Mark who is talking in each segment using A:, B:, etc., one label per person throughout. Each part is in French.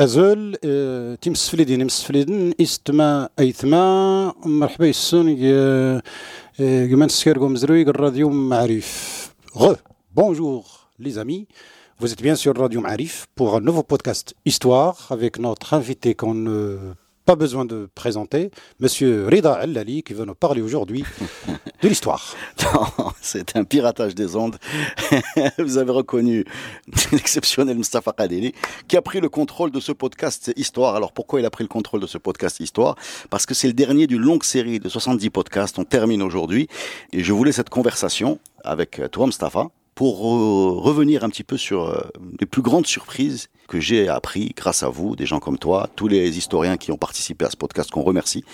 A: أزول آه، تيم سفليدين مسفليدن استما أيثما مرحبا يسون يمان سكيرغو مزروي الراديو معريف غ Bonjour les amis, vous êtes bien sur Radio Marif pour un nouveau podcast Histoire avec notre invité qu'on ne pas besoin de présenter, Monsieur Rida Allali, qui va nous parler aujourd'hui de l'histoire.
B: Non, c'est un piratage des ondes. Vous avez reconnu l'exceptionnel Mustafa Kadeli, qui a pris le contrôle de ce podcast Histoire. Alors pourquoi il a pris le contrôle de ce podcast Histoire? Parce que c'est le dernier d'une longue série de 70 podcasts. On termine aujourd'hui. Et je voulais cette conversation avec toi, Mustafa, pour revenir un petit peu sur euh, les plus grandes surprises que j'ai appris grâce à vous, des gens comme toi, tous les historiens qui ont participé à ce podcast qu'on remercie.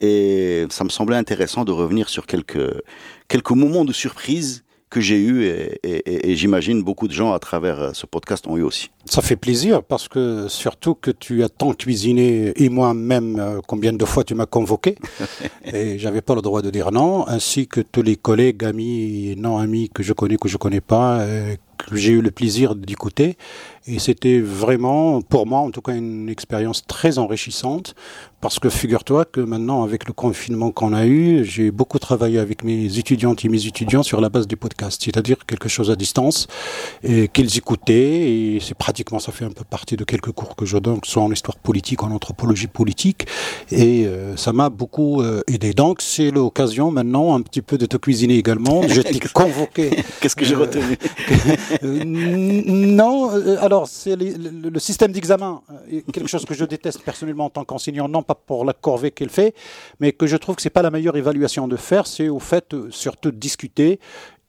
B: Et ça me semblait intéressant de revenir sur quelques, quelques moments de surprise que j'ai eu et, et- et j'imagine beaucoup de gens à travers euh, ce podcast ont eu aussi.
A: Ça fait plaisir parce que surtout que tu as tant cuisiné et moi-même euh, combien de fois tu m'as convoqué et j'avais pas le droit de dire non ainsi que tous les collègues amis non amis que je connais que je connais pas euh, que j'ai eu le plaisir d'écouter et c'était vraiment pour moi en tout cas une expérience très enrichissante parce que figure-toi que maintenant avec le confinement qu'on a eu j'ai beaucoup travaillé avec mes étudiantes et mes étudiants sur la base du podcast c'est-à-dire quelque chose à distance et qu'ils écoutaient et c'est pratiquement ça fait un peu partie de quelques cours que je donne que ce soit en histoire politique en anthropologie politique et euh, ça m'a beaucoup euh, aidé. Donc c'est l'occasion maintenant un petit peu de te cuisiner également. J'étais convoqué.
B: Qu'est-ce que j'ai retenu?
A: Euh, non, alors c'est le, système d'examen, euh, quelque chose que je déteste personnellement en tant qu'enseignant, non pas pour la corvée qu'elle fait, mais que je trouve que c'est pas la meilleure évaluation de faire, c'est au fait euh, surtout discuter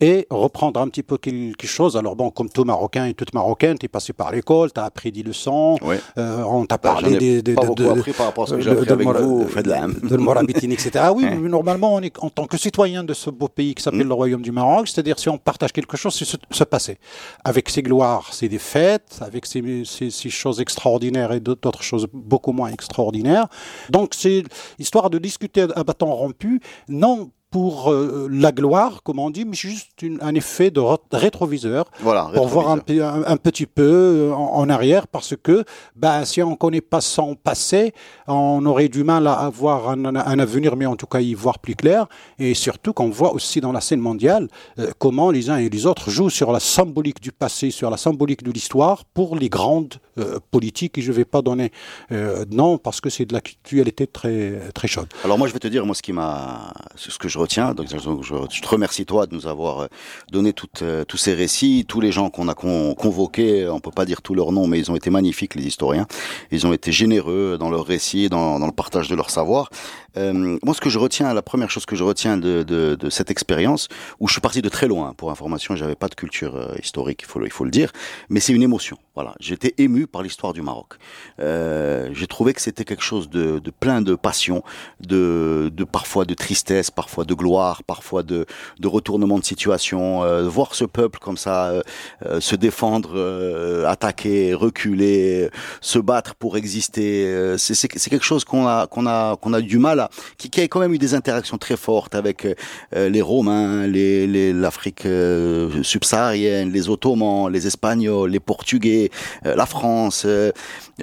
A: et reprendre un petit peu quelque chose. Alors bon, comme tout Marocain et toute Marocaine, tu es passé par l'école, tu as appris des leçons,
B: Ouais.
A: euh, on t'a
B: Bah,
A: parlé des... des-
B: pas
A: de-
B: beaucoup
A: de-
B: appris par rapport à ce que j'ai appris
A: de-
B: avec vous,
A: Morabitine, etc. Ah oui, mais normalement, on est, en tant que citoyen de ce beau pays qui s'appelle
B: Mm.
A: le Royaume du Maroc, c'est-à-dire si on partage quelque chose, c'est se, se passer. Avec ses gloires, ses défaites, avec ses, ses- ses choses extraordinaires et d'autres choses beaucoup moins extraordinaires. Donc c'est histoire de discuter à bâton rompu, non pour euh, la gloire, comme on dit, mais juste une- un effet de rétroviseur
B: Voilà,
A: pour voir un, petit peu euh, en, en arrière parce que ben, si on ne connaît pas son passé, on aurait du mal à avoir un, avenir, mais en tout cas y voir plus clair. Et surtout qu'on voit aussi dans la scène mondiale euh, comment les uns et les autres jouent sur la symbolique du passé, sur la symbolique de l'histoire pour les grandes euh, politiques. Et je ne vais pas donner de nom parce que c'est de l'actualité très, très chaude.
B: Alors moi je vais te dire moi ce qui m'a ce que je je, te remercie toi de nous avoir euh, donné toutes, euh, tous ces récits. Tous les gens qu'on a con- convoqués on peut pas dire tous leurs noms mais ils ont été magnifiques les historiens. Ils ont été généreux dans leurs récits dans, dans le partage de leur savoir Euh, moi ce que je retiens la première chose que je retiens de, de, de cette expérience où je suis parti de très loin pour information j'avais pas de culture euh, historique il faut il faut le dire mais c'est une émotion voilà j'étais ému par l'histoire du Maroc euh, j'ai trouvé que c'était quelque chose de, de plein de passion de, de parfois de tristesse, parfois de gloire, parfois de, de retournement de situation. Euh, voir ce peuple comme ça euh, euh, se défendre, euh, attaquer, reculer, se battre pour exister, c'est quelque chose qu'on a qu'on a qu'on a du mal qui, qui a quand même eu des interactions très fortes avec euh, les Romains, les les- l'Afrique euh, subsaharienne, les Ottomans, les Espagnols, les Portugais, euh, la France. euh,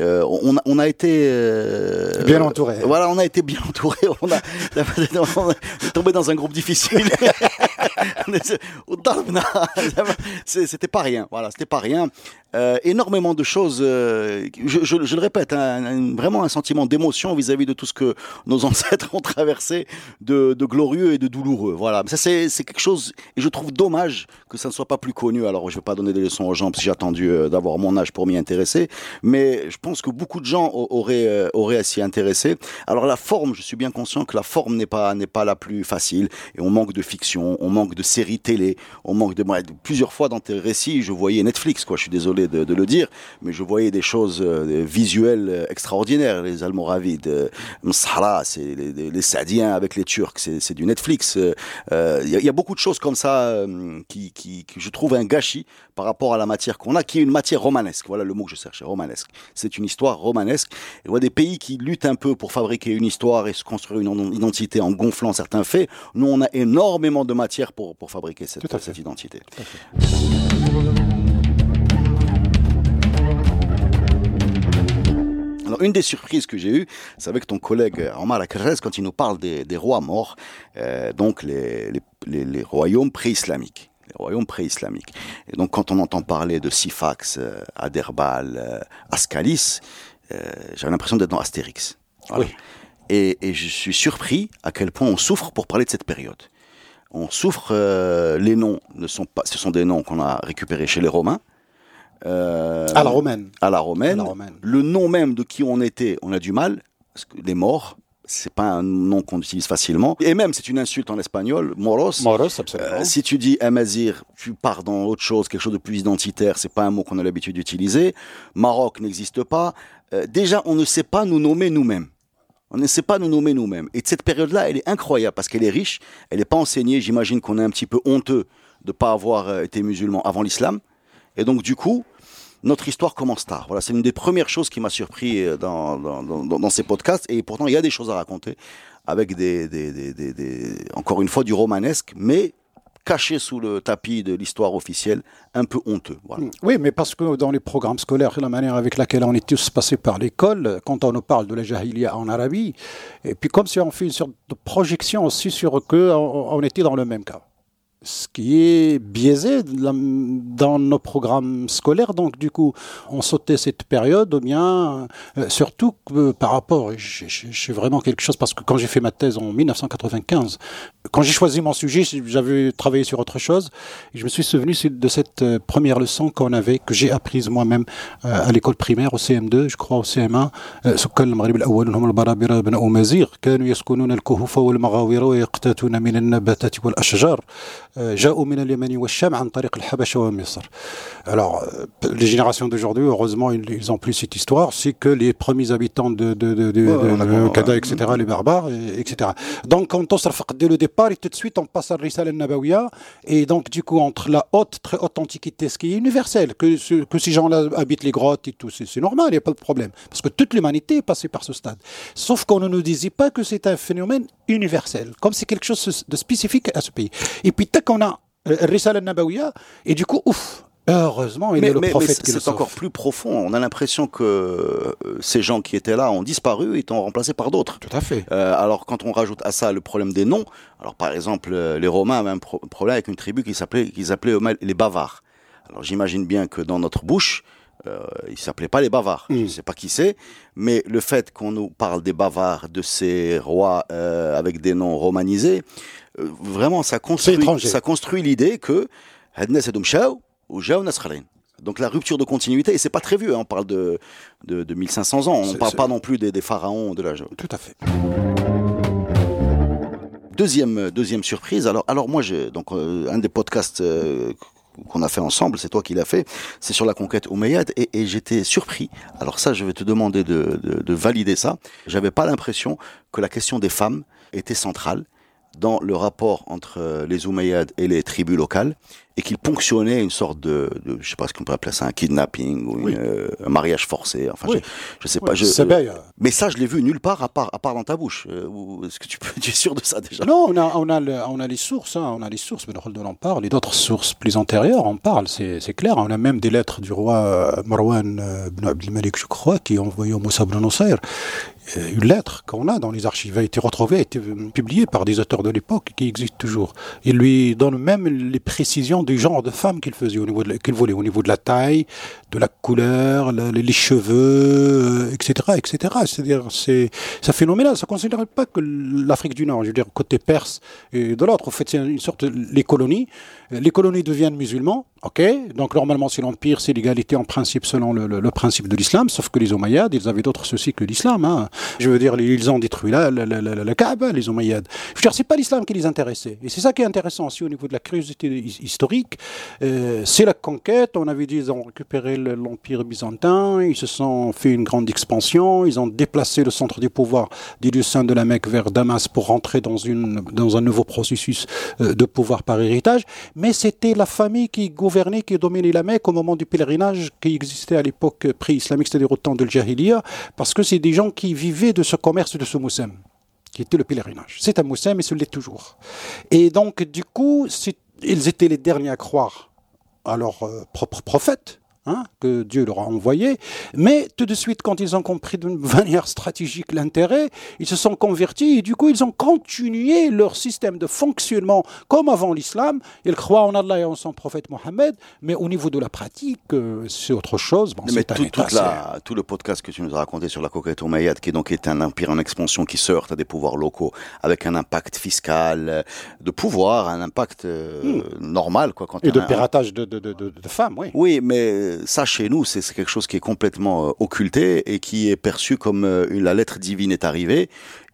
B: euh, on, a- on a été euh,
A: Bien entouré.
B: Voilà, on a été bien entouré. On a, on est tombé dans un groupe difficile. C'était pas rien. Voilà, c'était pas rien. Euh, énormément de choses. euh, je, le répète, un- vraiment un sentiment d'émotion vis-à-vis de tout ce que nos ancêtres ont traversé de, glorieux et de douloureux. Voilà, ça c'est quelque chose. Et je trouve dommage que ça ne soit pas plus connu. Alors, je vais pas donner des leçons aux gens parce que j'ai attendu euh, d'avoir mon âge pour m'y intéresser, mais je pense que beaucoup de gens auraient auraient à s'y intéresser. Alors la forme, je suis bien conscient que la forme n'est pas n'est pas la plus facile et on manque de fiction, on manque de séries télé, on manque de plusieurs fois dans tes récits, je voyais Netflix quoi. Je suis désolé désolé de, le dire, mais je voyais des choses visuelles extraordinaires. Les Almoravides, Msahra, c'est les, les, Sadiens avec les Turcs, c'est du Netflix. Il y, a beaucoup de choses comme ça qui, qui, qui, je trouve un gâchis par rapport à la matière qu'on a, qui est une matière romanesque. Voilà le mot que je cherchais, romanesque. C'est une histoire romanesque. Et voit des pays qui luttent un peu pour fabriquer une histoire et se construire une identité en gonflant certains faits. Nous, on a énormément de matière pour, pour fabriquer cette, cette identité. Alors, une des surprises que j'ai eues, c'est avec ton collègue Omar Akrez quand il nous parle des, des rois morts, euh, donc les, les, les royaumes pré-islamiques les royaumes pré-islamiques. Et donc quand on entend parler de Sifax, euh, Aderbal, euh, Ascalis, euh, j'avais l'impression d'être dans Astérix. Oui. Et, et, je suis surpris à quel point on souffre pour parler de cette période. On souffre, les noms ne sont pas, ce sont des noms qu'on a récupérés chez les Romains.
A: Euh, à la romaine.
B: À la romaine. Le nom même de qui on était, on a du mal. Parce que les morts, c'est pas un nom qu'on utilise facilement. Et même, c'est une insulte en espagnol, moros.
A: Moros, absolument. Euh,
B: si tu dis amazir, tu pars dans autre chose, quelque chose de plus identitaire, c'est pas un mot qu'on a l'habitude d'utiliser. Maroc n'existe pas. Euh, déjà, on ne sait pas nous nommer nous-mêmes. On ne sait pas nous nommer nous-mêmes. Et cette période-là, elle est incroyable parce qu'elle est riche, elle n'est pas enseignée. J'imagine qu'on est un petit peu honteux de ne pas avoir été musulman avant l'islam. Et donc, du coup, notre histoire commence tard. Voilà, c'est une des premières choses qui m'a surpris euh, dans, ces podcasts. Et pourtant, il y a des choses à raconter avec encore une fois du romanesque, mais caché sous le tapis de l'histoire officielle, un peu honteux. Voilà.
A: Oui, mais parce que dans les programmes scolaires, la manière avec laquelle on est tous passés par l'école, quand on nous parle de la jahiliya en Arabie, et puis comme si on fait une sorte de projection aussi sur que on était dans le même cas ce qui est biaisé dans nos programmes scolaires. Donc, du coup, on sautait cette période, ou bien, euh, surtout par rapport, j'ai vraiment quelque chose, parce que quand j'ai fait ma thèse en 1995, quand j'ai choisi mon sujet, j'avais travaillé sur autre chose, je me suis souvenu de cette euh, première leçon qu'on avait, que j'ai apprise moi-même euh, à l'école primaire, au CM2, je crois au CM1, alors, euh, les générations d'aujourd'hui, heureusement, ils, ont plus cette histoire, c'est que les premiers habitants de, de, de, de, Kada, etc., les barbares, etc. Donc, quand on se dès le départ, et tout de suite, on passe à Risal al-Nabawiya, et donc, du coup, entre la haute, très haute antiquité, ce qui est universel, que, que ces gens-là habitent les grottes et tout, c'est normal, il n'y a pas de problème. Parce que toute l'humanité est passée par ce stade. Sauf qu'on ne nous disait pas que c'est un phénomène universel, comme c'est quelque chose de spécifique à ce pays. Et puis, qu'on a Rissal al-Nabawiya, et du coup, ouf, Heureusement, il est le prophète
B: qui C'est encore plus profond. On a l'impression que euh, ces gens qui étaient là ont disparu et sont remplacés par d'autres.
A: Tout à fait.
B: Euh, alors, quand on rajoute à ça le problème des noms, alors par exemple, euh, les Romains avaient un problème avec une tribu qu'ils appelaient, qu'ils appelaient les Bavars. Alors, j'imagine bien que dans notre bouche, euh, ils s'appelaient pas les Bavars. Je ne sais pas qui c'est, mais le fait qu'on nous parle des Bavars, de ces rois avec des noms romanisés, vraiment, ça construit, ça construit l'idée que ou donc la rupture de continuité, et c'est pas très vieux, hein, on parle de, de, de 1500 ans, on ne parle pas non plus des, des pharaons de l'âge.
A: Tout à fait.
B: Deuxième, deuxième surprise, alors, alors moi, donc, euh, un des podcasts euh, qu'on a fait ensemble, c'est toi qui l'as fait, c'est sur la conquête Omeyyade, et, et j'étais surpris. Alors ça, je vais te demander de, de, de valider ça. J'avais pas l'impression que la question des femmes était centrale dans le rapport entre les Umayyads et les tribus locales et qu'il ponctionnait une sorte de, de je sais pas ce qu'on peut appeler ça, un kidnapping ou euh, un mariage forcé. Enfin, je, je, sais pas. Je, euh, mais ça, je l'ai vu nulle part à part, à part dans ta bouche. Euh, est-ce que tu peux, tu es sûr de ça déjà?
A: Non, on a, on a, on a les sources, hein, on a les sources. Mais le de en parle et d'autres sources plus antérieures en parlent. C'est, clair. On a même des lettres du roi Marwan ibn Abdelmalik, je crois, qui envoyé au Moussa ibn Nusayr une lettre qu'on a dans les archives a été retrouvée, a été publiée par des auteurs de l'époque qui existent toujours. Il lui donne même les précisions du genre de femme qu'il faisait au niveau qu'il voulait, au niveau de la taille, de la couleur, les cheveux, etc., euh, etc. C'est-à-dire, c'est phénoménal. Ça ne considère pas que l'Afrique du Nord, je veux dire côté perse et de l'autre. En fait, c'est une sorte les colonies. Les colonies deviennent musulmans, ok. Donc normalement, c'est l'empire, c'est l'égalité en principe selon le, principe de l'islam. Sauf que les Omeyyades, ils avaient d'autres soucis que l'islam. Hein. Je veux dire, ils ont détruit la, la, la, la Kaaba, les Omeyyades. Je veux c'est pas l'islam qui les intéressait. Et c'est ça qui est intéressant aussi au niveau de la curiosité historique Euh, c'est la conquête. On avait dit ils ont récupéré l'Empire byzantin, ils se sont fait une grande expansion, ils ont déplacé le centre du pouvoir du lieu saint de la Mecque vers Damas pour rentrer dans, une, dans un nouveau processus euh, de pouvoir par héritage. Mais c'était la famille qui gouvernait, qui dominait la Mecque au moment du pèlerinage qui existait à l'époque pré-islamique, c'est-à-dire au temps de Jahiliya, parce que c'est des gens qui vivaient de ce commerce de ce moussem qui était le pèlerinage. C'est un moussin, mais ce l'est toujours. Et donc, du coup, ils étaient les derniers à croire à leur euh, propre prophète, Hein, que Dieu leur a envoyé. Mais tout de suite, quand ils ont compris d'une manière stratégique l'intérêt, ils se sont convertis et du coup, ils ont continué leur système de fonctionnement comme avant l'islam. Ils croient en Allah et en son prophète Mohammed, mais au niveau de la pratique, euh, c'est autre chose.
B: mais tout, le podcast que tu nous as raconté sur la coquette omeyyade, qui donc est un empire en expansion qui se heurte à des pouvoirs locaux, avec un impact fiscal, euh, de pouvoir, un impact euh, hmm. normal. Quoi,
A: quand et de piratage de, de, de, de femmes, oui.
B: Oui, mais ça chez nous, c'est quelque chose qui est complètement euh, occulté et qui est perçu comme euh, la lettre divine est arrivée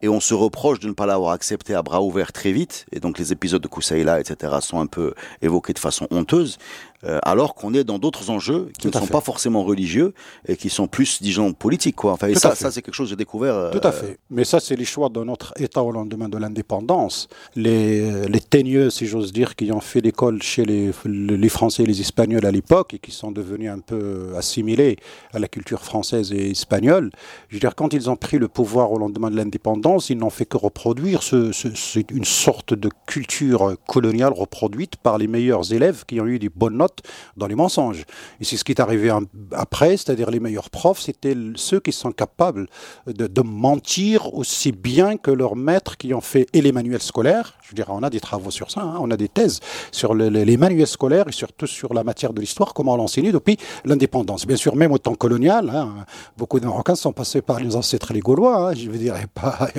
B: et on se reproche de ne pas l'avoir accepté à bras ouverts très vite. Et donc les épisodes de Koussaïla, etc., sont un peu évoqués de façon honteuse. Euh, alors qu'on est dans d'autres enjeux qui ne sont pas forcément religieux et qui sont plus, disons, politiques. Quoi. Enfin, et ça, ça c'est quelque chose que j'ai découvert. Euh,
A: Tout à fait. Mais ça, c'est les choix de notre État au lendemain de l'indépendance. Les, les teigneux, si j'ose dire, qui ont fait l'école chez les, les Français et les Espagnols à l'époque et qui sont devenus un peu assimilés à la culture française et espagnole. Je veux dire, quand ils ont pris le pouvoir au lendemain de l'indépendance, ils n'ont fait que reproduire ce, c'est une sorte de culture coloniale reproduite par les meilleurs élèves qui ont eu des bonnes notes dans les mensonges. Et c'est ce qui est arrivé après, c'est-à-dire les meilleurs profs, c'était ceux qui sont capables de, mentir aussi bien que leurs maîtres qui ont fait et les manuels scolaires. Je dirais, on a des travaux sur ça, hein, on a des thèses sur les manuels scolaires et surtout sur la matière de l'histoire, comment l'enseigner depuis l'indépendance. Bien sûr, même au temps colonial, hein, beaucoup de Marocains sont passés par les ancêtres les Gaulois. Hein, je veux dire,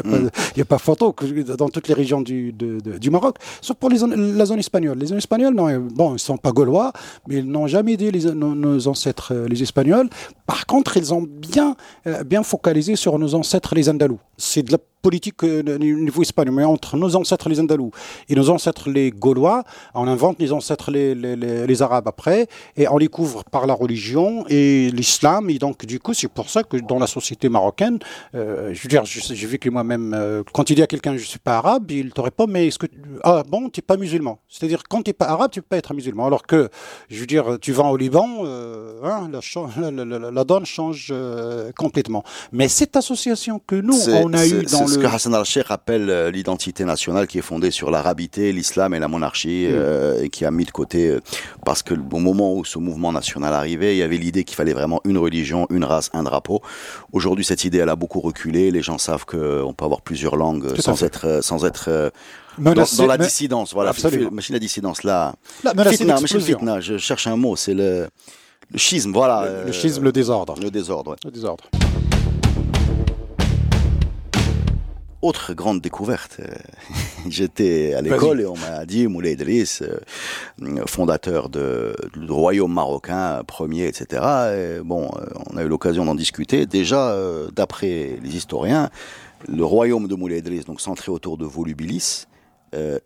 A: il n'y a, a, pas photo dans toutes les régions du, du Maroc, sauf pour les, la zone espagnole. Les zones espagnoles, non, bon, ils ne sont pas gaulois, mais ils n'ont jamais les, nos, ancêtres euh, les Espagnols. Par contre, ils ont bien, euh, bien focalisé sur nos ancêtres les Andalous. C'est de la politique au euh, niveau espagnol, mais entre nos ancêtres les Andalous et nos ancêtres les Gaulois, on invente les ancêtres les, les, les, Arabes après, et on les couvre par la religion et l'islam, et donc du coup c'est pour ça que dans la société marocaine, euh, je veux dire, j'ai que moi-même, euh, quand il dit à quelqu'un je suis pas arabe, il te répond mais est-ce que ah bon tu n'es pas musulman, c'est-à-dire quand tu n'es pas arabe tu peux pas être musulman, alors que je veux dire tu vas au Liban, hein, la, la, la, donne change complètement. Mais cette association que nous on a eu dans
B: ce que Hassan al-Sheikh appelle euh, l'identité nationale qui est fondée sur l'arabité, l'islam et la monarchie, mm. euh, et qui a mis de côté, euh, parce que au moment où ce mouvement national arrivait, il y avait l'idée qu'il fallait vraiment une religion, une race, un drapeau. Aujourd'hui, cette idée, elle a beaucoup reculé. Les gens savent qu'on peut avoir plusieurs langues sans être, sans être, dans, la dissidence, voilà. Machine à dissidence, là. La fitna, fitna, je cherche un mot, c'est le, le schisme, voilà.
A: Le, schisme, le désordre.
B: Le désordre, ouais.
A: Le désordre.
B: Autre grande découverte. Euh, j'étais à l'école et on m'a dit Moulay Idriss, euh, fondateur de, du royaume marocain, premier, etc. Et bon, euh, on a eu l'occasion d'en discuter. Déjà, d'après les historiens, le royaume de Moulay Idriss, donc centré autour de Volubilis,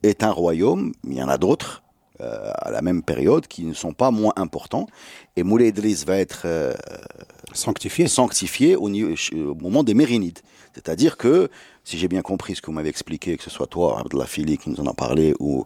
B: est un royaume, il y en a d'autres, à la même période qui ne sont pas moins importants. Et Moulay Idriss va être
A: sanctifié,
B: sanctifié au, au, moment des Mérinides. C'est-à-dire que si j'ai bien compris ce que vous m'avez expliqué, que ce soit toi, Abdallah Fili, qui nous en a parlé, ou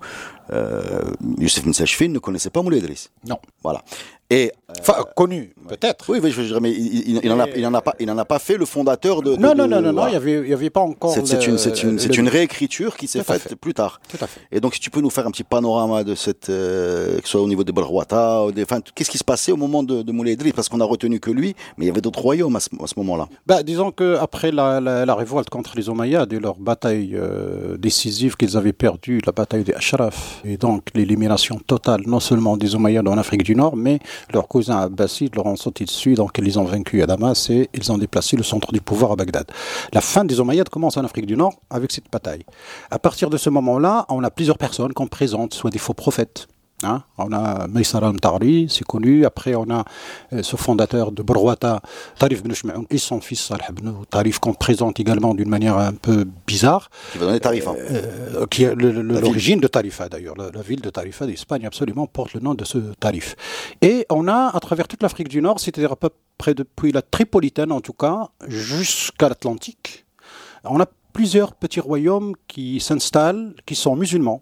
B: euh, Youssef Nsachfin, ne connaissait pas Moulay Idriss.
A: Non.
B: Voilà.
A: Et, euh, enfin, connu, peut-être.
B: Oui, mais, je, mais il, il, en a, il, en a pas, il en a pas fait le fondateur de.
A: non, non, non, non, non, il n'y avait, y avait pas encore.
B: C'est une, c'est une, c'est une réécriture qui s'est faite plus tard.
A: Tout à fait.
B: Et donc, si tu peux nous faire un petit panorama de cette, euh, que ce soit au niveau des Balrouata, enfin, qu'est-ce qui se passait au moment de, de Moulay Idriss? Parce qu'on a retenu que lui, mais il y avait d'autres royaumes à ce, à ce moment-là.
A: Bah, disons qu'après la, la, la, révolte contre les Omeyyades et leur bataille euh, décisive qu'ils avaient perdue, la bataille des Ashraf, et donc l'élimination totale, non seulement des Omeyyades en Afrique du Nord, mais leurs cousins Abbasides leur ont sauté dessus, donc ils les ont vaincus à Damas et ils ont déplacé le centre du pouvoir à Bagdad. La fin des Omeyyades commence en Afrique du Nord avec cette bataille. À partir de ce moment-là, on a plusieurs personnes qu'on présente, soit des faux prophètes, Hein. on a Maïsara Mtari, c'est connu. Après, on a euh, ce fondateur de Borwata, Tarif Ben et son fils Salih Ben Tarif, qu'on présente également d'une manière un peu bizarre.
B: Qui va donner Tarifa. Hein.
A: Euh, qui est l'origine de Tarifa d'ailleurs. La, ville de Tarifa d'Espagne absolument porte le nom de ce Tarif. Et on a à travers toute l'Afrique du Nord, c'est-à-dire à peu près depuis la Tripolitaine en tout cas, jusqu'à l'Atlantique, on a plusieurs petits royaumes qui s'installent, qui sont musulmans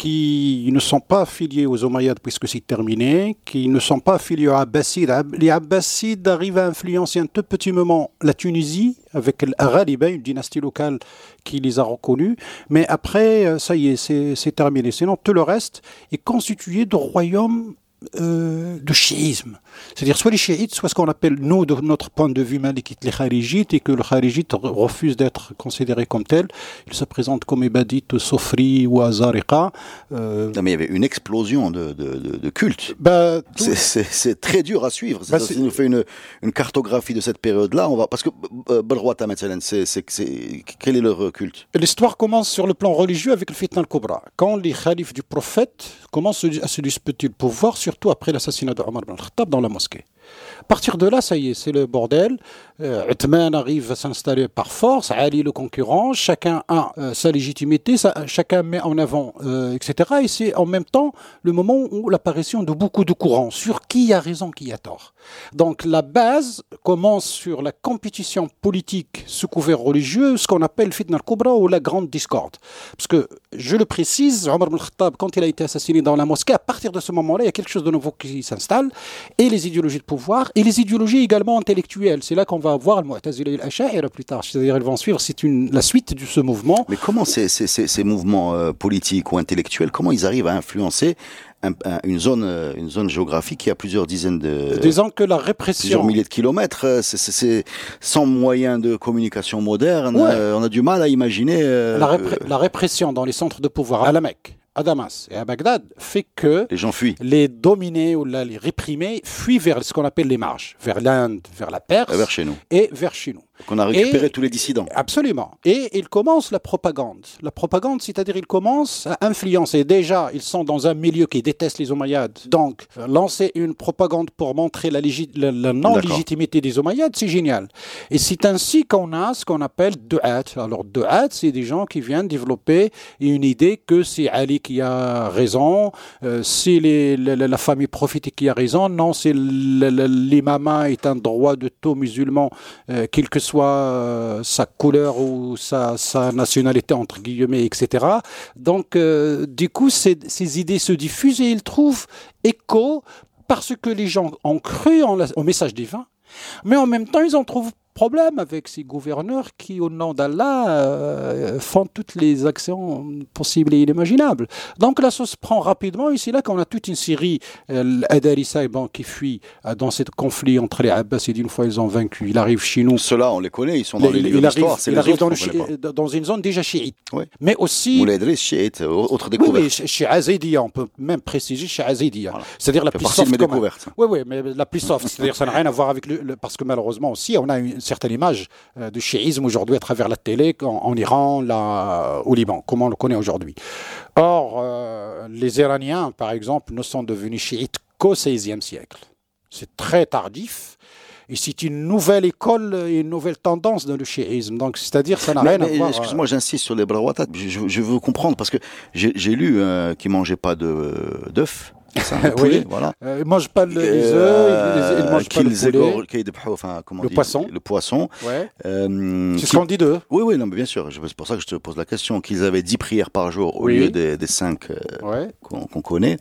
A: qui ne sont pas affiliés aux Omeyyades puisque c'est terminé, qui ne sont pas affiliés aux Abbasides. Les Abbasides arrivent à influencer un tout petit moment la Tunisie avec l'Araliba, une dynastie locale qui les a reconnus, mais après, euh, ça y est, c'est terminé. Sinon, tout le reste est constitué de royaumes euh, de chiisme. C'est-à-dire soit les chiites, soit ce qu'on appelle, nous, de notre point de vue malikite, les kharijites, et que le kharijite refuse d'être considéré comme tel. Il se présente comme ibadite, sofri ou azariqa.
B: Euh... Non, mais il y avait une explosion de, de, de, culte. Bah, c'est très dur à suivre. Bah, si nous fait une, une, cartographie de cette période-là, on va parce que euh, Balrouata c'est quel est leur culte?
A: L'histoire commence sur le plan religieux avec le fitna al-Kubra. Quand les khalifes du prophète commencent à se disputer le pouvoir sur surtout après l'assassinat de Omar ibn Khattab dans la mosquée. À partir de là, ça y est, c'est le bordel. Euh, arrive à s'installer par force, Ali le concurrent, chacun a euh, sa légitimité, chacun met en avant, euh, etc. Et c'est en même temps le moment où l'apparition de beaucoup de courants sur qui a raison, qui a tort? Donc la base commence sur la compétition politique sous couvert religieux, ce qu'on appelle fitna al-kubra ou la grande discorde. Parce que, je le précise, Omar ibn Khattab, quand il a été assassiné dans la mosquée, à partir de ce moment-là, il y a quelque chose de nouveau qui s'installe, et les idéologies de pouvoir, et les idéologies également intellectuelles. C'est là qu'on va voir le Mu'tazila et plus tard. C'est-à-dire, ils vont suivre, c'est la suite de ce mouvement.
B: Mais comment ces, ces, ces mouvements euh, politiques ou intellectuels, comment ils arrivent à influencer une zone, euh, une zone géographique qui a plusieurs dizaines de.
A: Disons que la répression.
B: Plusieurs milliers de kilomètres, euh, c'est sans moyens de communication moderne. on a du mal à imaginer.
A: la, la, répression dans les centres de pouvoir à la Mecque, à Damas et à Bagdad fait que
B: les gens fuient.
A: Les dominés ou les réprimés fuient vers ce qu'on appelle les marges, vers l'Inde, vers la Perse
B: vers chez nous.
A: et vers chez nous.
B: Qu'on a récupéré tous les dissidents.
A: Absolument. Et il commence la propagande. La propagande, c'est-à-dire il commence à influencer. Déjà, ils sont dans un milieu qui déteste les Omeyyades. Donc, lancer une propagande pour montrer la, la, non-légitimité des Omeyyades, c'est génial. Et c'est ainsi qu'on a ce qu'on appelle Du'at. Alors, Du'at, c'est des gens qui viennent développer une idée que c'est Ali qui a raison, euh, c'est la, famille prophétique qui a raison. Non, c'est l'imama est un droit de tout musulman, euh, quel que soit soit euh, sa couleur ou sa, nationalité, entre guillemets, etc. Donc, euh, du coup, ces, idées se diffusent et ils trouvent écho parce que les gens ont cru au message divin, mais en même temps, ils en trouvent problème avec ces gouverneurs qui, au nom d'Allah, euh, font toutes les actions possibles et inimaginables. Donc la sauce prend rapidement, et c'est là qu'on a toute une série, euh, Adarissa qui fuit euh, dans ce conflit entre les Abbasides, une fois ils ont vaincu, il arrive chez nous.
B: Ceux-là, on les connaît, ils sont dans les livres
A: d'histoire. Il arrive dans, dans, une zone déjà chiite. Mais aussi...
B: Idriss, chiite, autre découverte.
A: Oui, chez Azidia, on peut même préciser chez Azidia. C'est-à-dire la plus soft. Oui, oui, mais la plus soft. C'est-à-dire ça n'a rien à voir avec le, Parce que malheureusement aussi, on a une certaine image euh, du chiisme aujourd'hui à travers la télé en, Iran, là, au Liban, comme on le connaît aujourd'hui. Or, euh, les Iraniens, par exemple, ne sont devenus chiites qu'au XVIe siècle. C'est très tardif. Et c'est une nouvelle école et une nouvelle tendance dans le chiisme. Donc, c'est-à-dire, ça n'a rien à voir.
B: Excuse-moi, euh, j'insiste sur les brawatat. Je, je, veux comprendre parce que j'ai lu euh, qu'ils mangeaient pas d'œufs.
A: oui. voilà. Euh, ils mangent pas les œufs, ils, mangent pas le poulet.
B: le poisson. Le poisson.
A: Ouais. Euh, c'est ce qu'on dit d'eux.
B: Oui, oui, non, mais bien sûr. C'est pour ça que je te pose la question. Qu'ils avaient 10 prières par jour au lieu des, des 5 euh, qu'on connaît.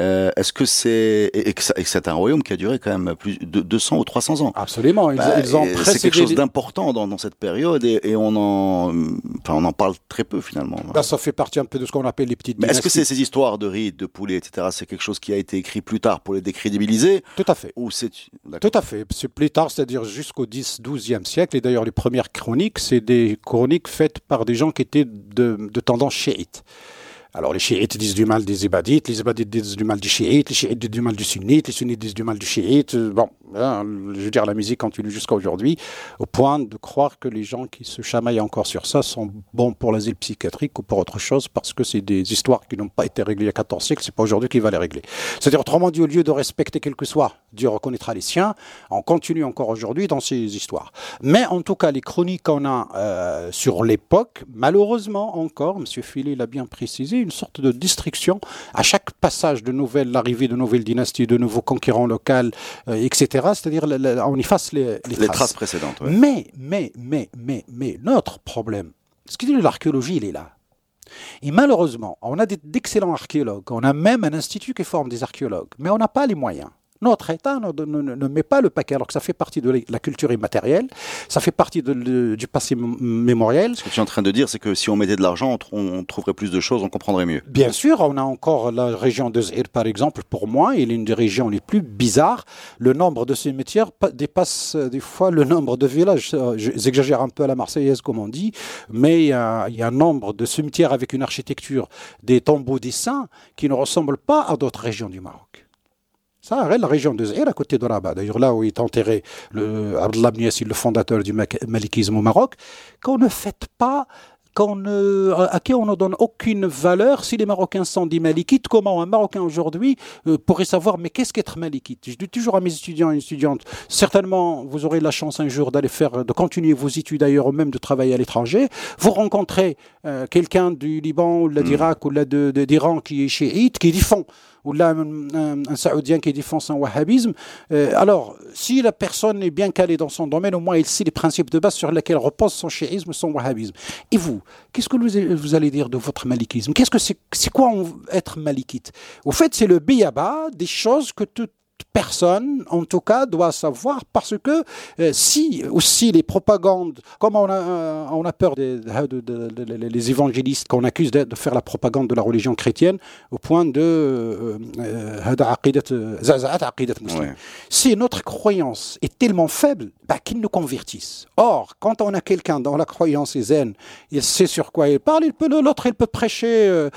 B: Euh, est-ce que c'est et que c'est un royaume qui a duré quand même plus de 200 ou 300 ans
A: Absolument, ils, bah, ont
B: C'est quelque chose d'important dans, dans, cette période et, et, on en, enfin, on en parle très peu finalement.
A: Bah, ça fait partie un peu de ce qu'on appelle les petites.
B: Mais est-ce que c'est ces histoires de rides, de poulets, etc. C'est quelque chose qui a été écrit plus tard pour les décrédibiliser
A: Tout à fait.
B: Ou c'est
A: Tout à fait. C'est plus tard, c'est-à-dire jusqu'au 10, 12e siècle. Et d'ailleurs, les premières chroniques, c'est des chroniques faites par des gens qui étaient de, de tendance chiite. Alors les chiites disent du mal des ibadites, les ibadites disent du mal du chiite, les chiites disent du mal du sunnite, les sunnites disent du mal du chiite. Bon, Hein, je veux dire, la musique continue jusqu'à aujourd'hui, au point de croire que les gens qui se chamaillent encore sur ça sont bons pour l'asile psychiatrique ou pour autre chose, parce que c'est des histoires qui n'ont pas été réglées il y a 14 siècles, c'est pas aujourd'hui qu'il va les régler. C'est-à-dire, autrement dit, au lieu de respecter quel que soit, Dieu reconnaîtra les siens, on continue encore aujourd'hui dans ces histoires. Mais en tout cas, les chroniques qu'on a euh, sur l'époque, malheureusement encore, M. Philly l'a bien précisé, une sorte de destruction à chaque passage de nouvelles, l'arrivée de nouvelles dynasties, de nouveaux conquérants locaux, euh, etc c'est-à-dire on efface les,
B: les, traces. précédentes.
A: Mais, mais, mais, mais, mais, notre problème, ce qui dit l'archéologie, il est là. Et malheureusement, on a d'excellents archéologues, on a même un institut qui forme des archéologues, mais on n'a pas les moyens. Notre État ne, met pas le paquet, alors que ça fait partie de la culture immatérielle, ça fait partie du passé mémoriel.
B: Ce que tu es en train de dire, c'est que si on mettait de l'argent, on, trouverait plus de choses, on comprendrait mieux.
A: Bien sûr, on a encore la région de Zahir, par exemple, pour moi, il est une des régions les plus bizarres. Le nombre de cimetières dépasse euh, des fois le nombre de villages. Euh, j'exagère un peu à la marseillaise, comme on dit, mais il y, a, il y a un nombre de cimetières avec une architecture, des tombeaux des saints, qui ne ressemblent pas à d'autres régions du Maroc. Ça, la région de Zahir, à côté de Rabat, d'ailleurs là où est enterré le Abdullah le fondateur du malikisme au Maroc, qu'on ne fête pas à qui on ne donne aucune valeur. Si les Marocains sont des malikites, comment un Marocain aujourd'hui euh, pourrait savoir mais qu'est-ce qu'être malikite? Je dis toujours à mes étudiants et étudiantes, certainement vous aurez la chance un jour d'aller faire, de continuer vos études ailleurs ou même de travailler à l'étranger. Vous rencontrez euh, quelqu'un du Liban ou de l'Irak hmm. ou d'Iran qui est chiite, qui défend ou là un, Saoudien qui défend son wahhabisme. Euh, alors, si la personne est bien calée dans son domaine, au moins il sait les principes de base sur lesquels repose son chiisme, son wahhabisme. Et vous, qu'est-ce que vous, allez dire de votre malikisme? Qu'est-ce que c'est quoi être malikite? Au fait, c'est le biyaba des choses que tout personne, en tout cas, doit savoir parce que euh, si aussi les propagandes, comme on a, euh, on a peur des, les évangélistes qu'on accuse de, faire la propagande de la religion chrétienne au point de euh, si notre croyance est tellement faible, bah, qu'ils nous convertissent. Or, quand on a quelqu'un dont la croyance est zen, il sait sur quoi il parle, il peut l'autre, il peut prêcher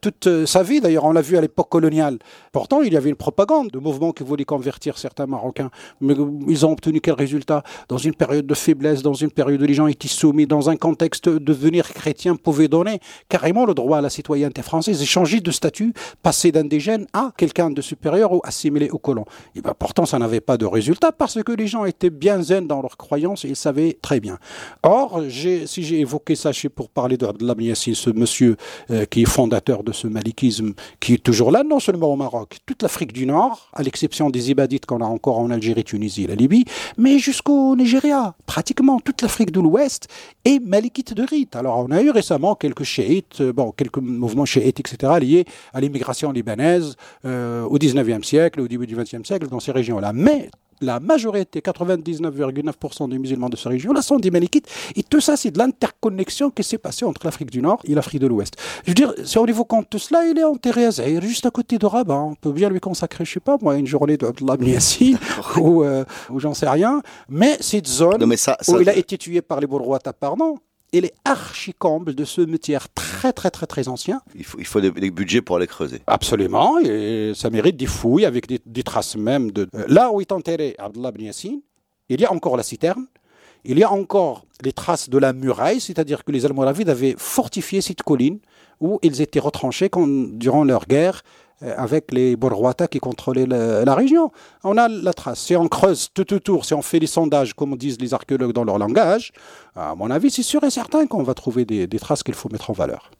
A: toute sa vie. D'ailleurs, on l'a vu à l'époque coloniale. Pourtant, il y avait une propagande de mouvements qui voulaient convertir certains Marocains. Mais ils ont obtenu quel résultat? Dans une période de faiblesse, dans une période où les gens étaient soumis, dans un contexte de devenir chrétien, pouvaient donner carrément le droit à la citoyenneté française et changer de statut, passer d'indigène à quelqu'un de supérieur ou assimilé au colon. Et ben, pourtant, ça n'avait pas de résultat parce que les gens étaient bien zen dans leurs croyances et ils savaient très bien. Or, si j'ai évoqué ça pour parler de Abdellah ce monsieur euh, qui est fondateur de ce malikisme, qui est toujours là, non seulement au Maroc, toute l'Afrique du Nord, à l'exception des Ibadites qu'on a encore en Algérie, Tunisie la Libye, mais jusqu'au Nigeria. Pratiquement toute l'Afrique de l'Ouest est malikite de rite. Alors on a eu récemment quelques chiites, euh, bon, quelques mouvements chiites, etc., liés à l'immigration libanaise euh, au 19e siècle, au début du 20e siècle, dans ces régions-là. Mais la majorité, 99,9% des musulmans de ce région-là sont des Malikites. Et tout ça, c'est de l'interconnexion qui s'est passée entre l'Afrique du Nord et l'Afrique de l'Ouest. Je veux dire, si on évoque tout cela, il est enterré à Zahir, juste à côté de Rabat. On peut bien lui consacrer, je sais pas moi, une journée de Yassine ou, euh, ou j'en sais rien. Mais cette zone où il a été tué par les Bourroitas, pardon, il est archi-comble de ce métier très très très très ancien.
B: Il faut, il faut des, budgets pour aller creuser.
A: Absolument, et ça mérite des fouilles avec des, traces même de... Euh, là où est enterré Abdullah bin Yassine, il y a encore la citerne, il y a encore les traces de la muraille, c'est-à-dire que les Almoravides avaient fortifié cette colline où ils étaient retranchés quand, durant leur guerre avec les Borwata qui contrôlaient la, région. On a la trace. Si on creuse tout autour, si on fait les sondages, comme disent les archéologues dans leur langage, à mon avis, c'est sûr et certain qu'on va trouver des, des traces qu'il faut mettre en valeur.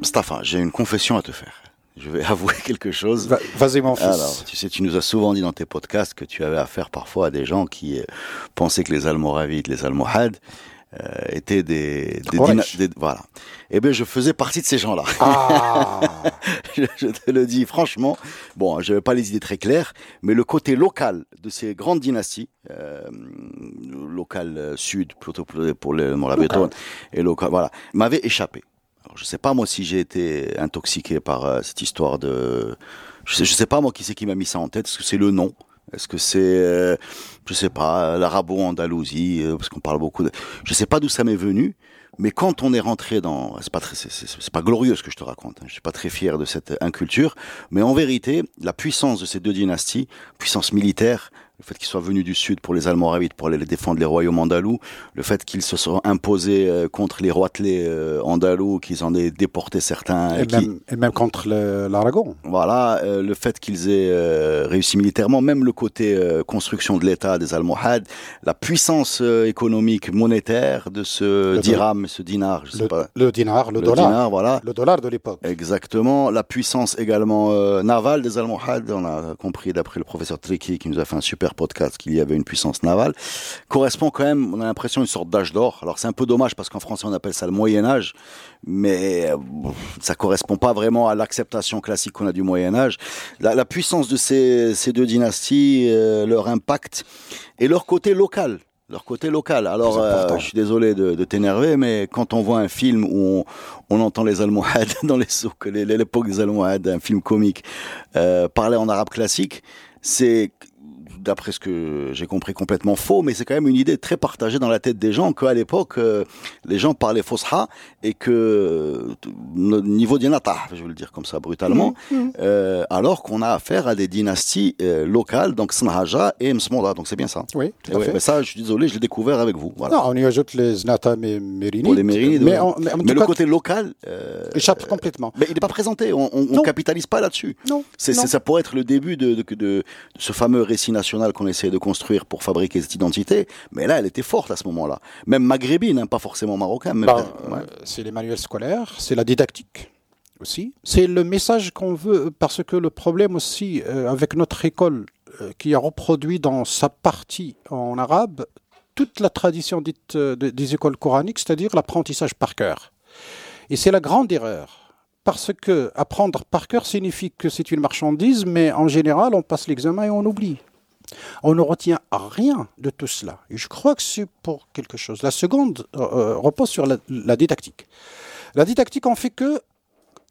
B: Mustafa, j'ai une confession à te faire. Je vais avouer quelque chose.
A: Vas-y, mon fils.
B: Alors, tu sais, tu nous as souvent dit dans tes podcasts que tu avais affaire parfois à des gens qui euh, pensaient que les Almoravides, les Almohades, euh, étaient des, des, voilà. Eh bien, je faisais partie de ces gens-là. Ah. je, te le dis franchement. Bon, je n'avais pas les idées très claires, mais le côté local de ces grandes dynasties, euh, local euh, sud plutôt pour le Morabéton et local, voilà, m'avait échappé. Alors, je sais pas moi si j'ai été intoxiqué par euh, cette histoire de, je sais, je sais pas moi qui c'est qui m'a mis ça en tête, que c'est le nom Est-ce que c'est, euh, je sais pas, l'arabo-andalousie, euh, parce qu'on parle beaucoup de... Je sais pas d'où ça m'est venu, mais quand on est rentré dans, c'est pas très, c'est pas glorieux ce que je te raconte. Hein. Je suis pas très fier de cette inculture, mais en vérité, la puissance de ces deux dynasties, puissance militaire, le fait qu'ils soient venus du sud pour les Almoravides, pour aller défendre les royaumes andalous, le fait qu'ils se soient imposés euh, contre les roitelets euh, andalous, qu'ils en aient déporté certains.
A: Et, même, et même, contre l'Aragon.
B: Voilà, euh, le fait qu'ils aient réussi militairement, même le côté construction de l'État des Almohades, la puissance économique monétaire de ce dirham, ce dinar, je
A: sais
B: le, pas.
A: Le dinar, le, dollar. voilà. Le dollar de l'époque.
B: Exactement. La puissance également navale des Almohades, on a compris d'après le professeur Triki qui nous a fait un super podcast qu'il y avait une puissance navale, correspond quand même, on a l'impression, une sorte d'âge d'or. Alors c'est un peu dommage parce qu'en français on appelle ça le Moyen Âge, mais ça correspond pas vraiment à l'acceptation classique qu'on a du Moyen Âge. La, puissance de ces, deux dynasties, euh, leur impact et leur côté local leur côté local. Alors, euh, je suis désolé de, t'énerver, mais quand on voit un film où on, entend les Almohades dans les souks, l'époque des Almohades, un film comique, euh, parler en arabe classique, c'est d'après ce que j'ai compris, complètement faux, mais c'est quand même une idée très partagée dans la tête des gens qu'à l'époque, euh, les gens parlaient Fosha et que euh, niveau d'inata, je vais le dire comme ça brutalement, mmh, mmh. euh, alors qu'on a affaire à des dynasties locales, donc Snahaja et Msmoda, donc c'est bien ça.
A: Oui, tout à fait.
B: mais ça, je suis désolé, je l'ai découvert avec vous. Voilà.
A: Non, on y ajoute les Znata Mérinides.
B: Pour les Mérinides, mais, mais, le côté local
A: échappe complètement.
B: Mais il n'est pas présenté, on ne capitalise pas là-dessus.
A: Non.
B: Ça pourrait être le début de, de, de ce fameux récit national qu'on essayait de construire pour fabriquer cette identité, mais là, elle était forte à ce moment-là. Même maghrébine, hein, pas forcément marocaine.
A: Bah, euh, c'est les manuels scolaires, c'est la didactique aussi. C'est le message qu'on veut, parce que le problème aussi euh, avec notre école, euh, qui a reproduit dans sa partie en arabe toute la tradition dite des écoles coraniques, c'est-à-dire l'apprentissage par cœur. Et c'est la grande erreur parce que apprendre par cœur signifie que c'est une marchandise, mais en général, on passe l'examen et on oublie. On ne retient rien de tout cela. Et je crois que c'est pour quelque chose. La seconde euh, euh, repose sur la, didactique. La didactique en fait que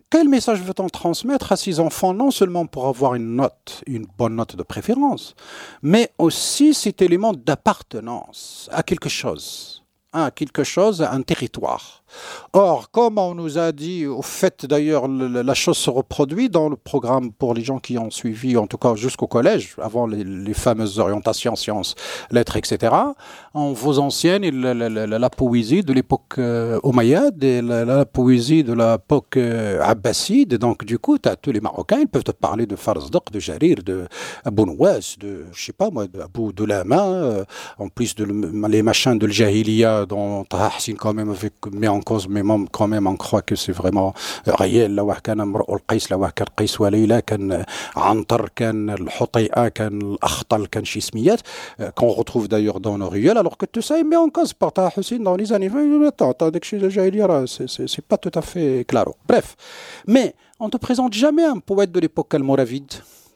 A: quel message veut-on transmettre à ses enfants, non seulement pour avoir une note, une bonne note de préférence, mais aussi cet élément d'appartenance à quelque chose, à quelque chose, à un territoire. Or, comme on nous a dit, au fait d'ailleurs, la chose se reproduit dans le programme pour les gens qui ont suivi, en tout cas jusqu'au collège, avant les, fameuses orientations sciences, lettres, etc. En vos anciennes, la, la, poésie de l'époque euh, et la, poésie de l'époque euh, abbasside. Donc, du coup, as, tous les Marocains, ils peuvent te parler de Farzdak, de Jarir, de Abou Nouas, de, je sais pas moi, d'Abou de Lama, euh, en plus de les machins de l'Jahiliya dont Taha quand même avec, en cause, mais quand même on croit que c'est vraiment réel. لو كان امرؤ القيس لو كان قيس وليلى كان عنتر كان الحطيئة كان الأخطل كان شي سميات qu'on retrouve d'ailleurs dans nos ruelles alors que tout ça est mis en cause par Taha Hussein dans les années 20 attends attends dès que je c'est pas tout à fait clair bref mais on ne te présente jamais un poète de l'époque almoravide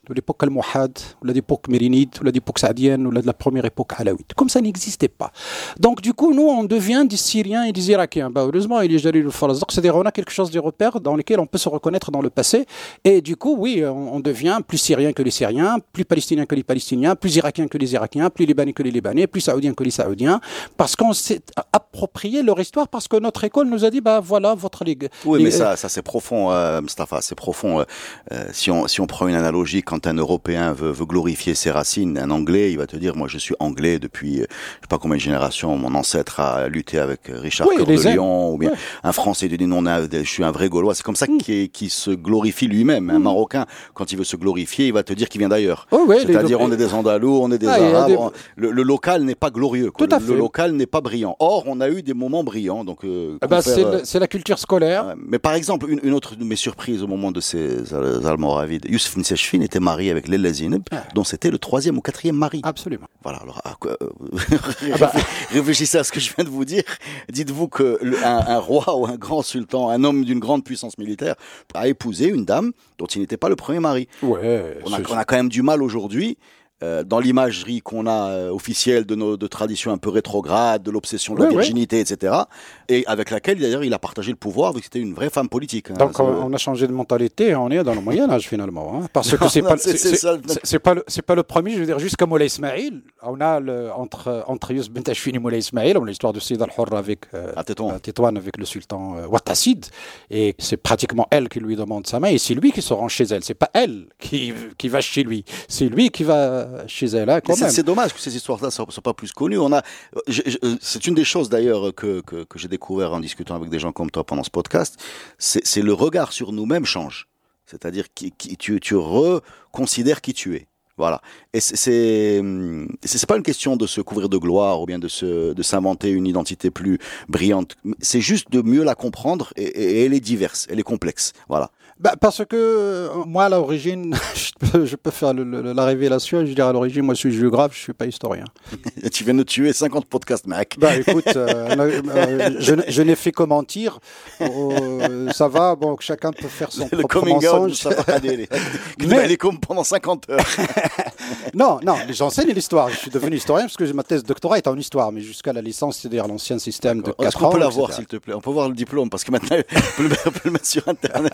A: de l'époque almohade, ou de l'époque mérinide, ou de l'époque saadienne, ou de la première époque alawite. Comme ça n'existait pas. Donc du coup, nous, on devient des Syriens et des Irakiens. Bah, heureusement, il y a le Donc c'est-à-dire, on a quelque chose des repères dans lesquels on peut se reconnaître dans le passé. Et du coup, oui, on, devient plus Syrien que les Syriens, plus Palestinien que les Palestiniens, plus Irakien que les Irakiens, plus Libanais que les Libanais, plus Saoudien que les Saoudiens, parce qu'on s'est approprié leur histoire, parce que notre école nous a dit, bah voilà, votre ligue.
B: Oui, mais ça, ça c'est profond, euh, Mustafa, c'est profond. Euh, euh, si, on, si on prend une analogie quand un Européen veut, veut, glorifier ses racines, un Anglais, il va te dire, moi je suis Anglais depuis, euh, je sais pas combien de générations, mon ancêtre a lutté avec euh, Richard Cœur de Lion, ou bien un Français dit non, je suis un vrai Gaulois. C'est comme ça mm. qu'il se glorifie lui-même. Un mm. Marocain, quand il veut se glorifier, il va te dire qu'il vient d'ailleurs. C'est-à-dire, on est des Andalous, on est des ah, Arabes. Le, local n'est pas glorieux. Tout le, le, local n'est pas brillant. Or, on a eu des moments brillants. Donc,
A: euh, ah bah, c'est la culture scolaire.
B: mais par exemple, une, une, autre de mes surprises au moment de ces Almoravides, Youssef Nsechfin était marié avec ah. dont c'était le troisième ou quatrième mari.
A: Absolument.
B: Voilà, alors euh, ah bah. réfléchissez à ce que je viens de vous dire. Dites-vous que un, roi ou un grand sultan, un homme d'une grande puissance militaire, a épousé une dame dont il n'était pas le premier mari.
A: Ouais.
B: On a, on a quand même du mal aujourd'hui euh, dans l'imagerie qu'on a euh, officielle de nos de traditions un peu rétrogrades, de l'obsession de la
A: oui.
B: virginité, etc. Et avec laquelle d'ailleurs il a partagé le pouvoir, vu que c'était une vraie femme politique. hein.
A: Donc on on a changé de mentalité, on est dans le Moyen Âge finalement, hein, parce que c'est pas pas pas le premier. Je veux dire jusqu'à Moulay Ismail, on a le, entre entre Yus bint Ashfin et Moulay Ismail, on a l'histoire de Sayyid al-Hurr avec euh,
B: À Tétouan.
A: Tétouan avec le sultan euh, Ouattacid, et c'est pratiquement elle qui lui demande sa main, et c'est lui qui se rend chez elle. C'est pas elle qui qui va chez lui, c'est lui qui va chez elle. Hein, quand
B: c'est-
A: même.
B: C'est dommage que ces histoires-là ne soient, soient pas plus connues. On a, euh, c'est une des choses d'ailleurs que, que, que j'ai découvert en discutant avec des gens comme toi pendant ce podcast. C'est le regard sur nous-mêmes change. C'est-à-dire que tu, tu reconsidères qui tu es. Voilà. Et c'est- c'est hum, c'est c'est pas une question de se couvrir de gloire ou bien de se de s'inventer une identité plus brillante. C'est juste de mieux la comprendre et, et- et elle est diverse, elle est complexe. Voilà.
A: Bah, parce que euh, moi, à l'origine, je peux, je peux faire le- le- la révélation. Je veux dire, à l'origine, moi, je suis géographe, je suis pas historien.
B: tu viens de tuer 50 podcasts, mec.
A: Bah, écoute, euh, euh, je, je n'ai fait que mentir. Euh, ça va, bon, chacun peut faire son
B: Le
A: propre
B: coming out. Safa Kaderi. Que
A: Mais-
B: est comme pendant 50 heures.
A: non, non, j'enseigne l'histoire. Je suis devenu historien parce que ma thèse de doctorat est en histoire, mais jusqu'à la licence, c'est-à-dire l'ancien système de 4 ans.
B: Est-ce qu'on peut la voir, s'il te plaît? On peut voir le diplôme, parce que maintenant, on on peut le mettre sur Internet.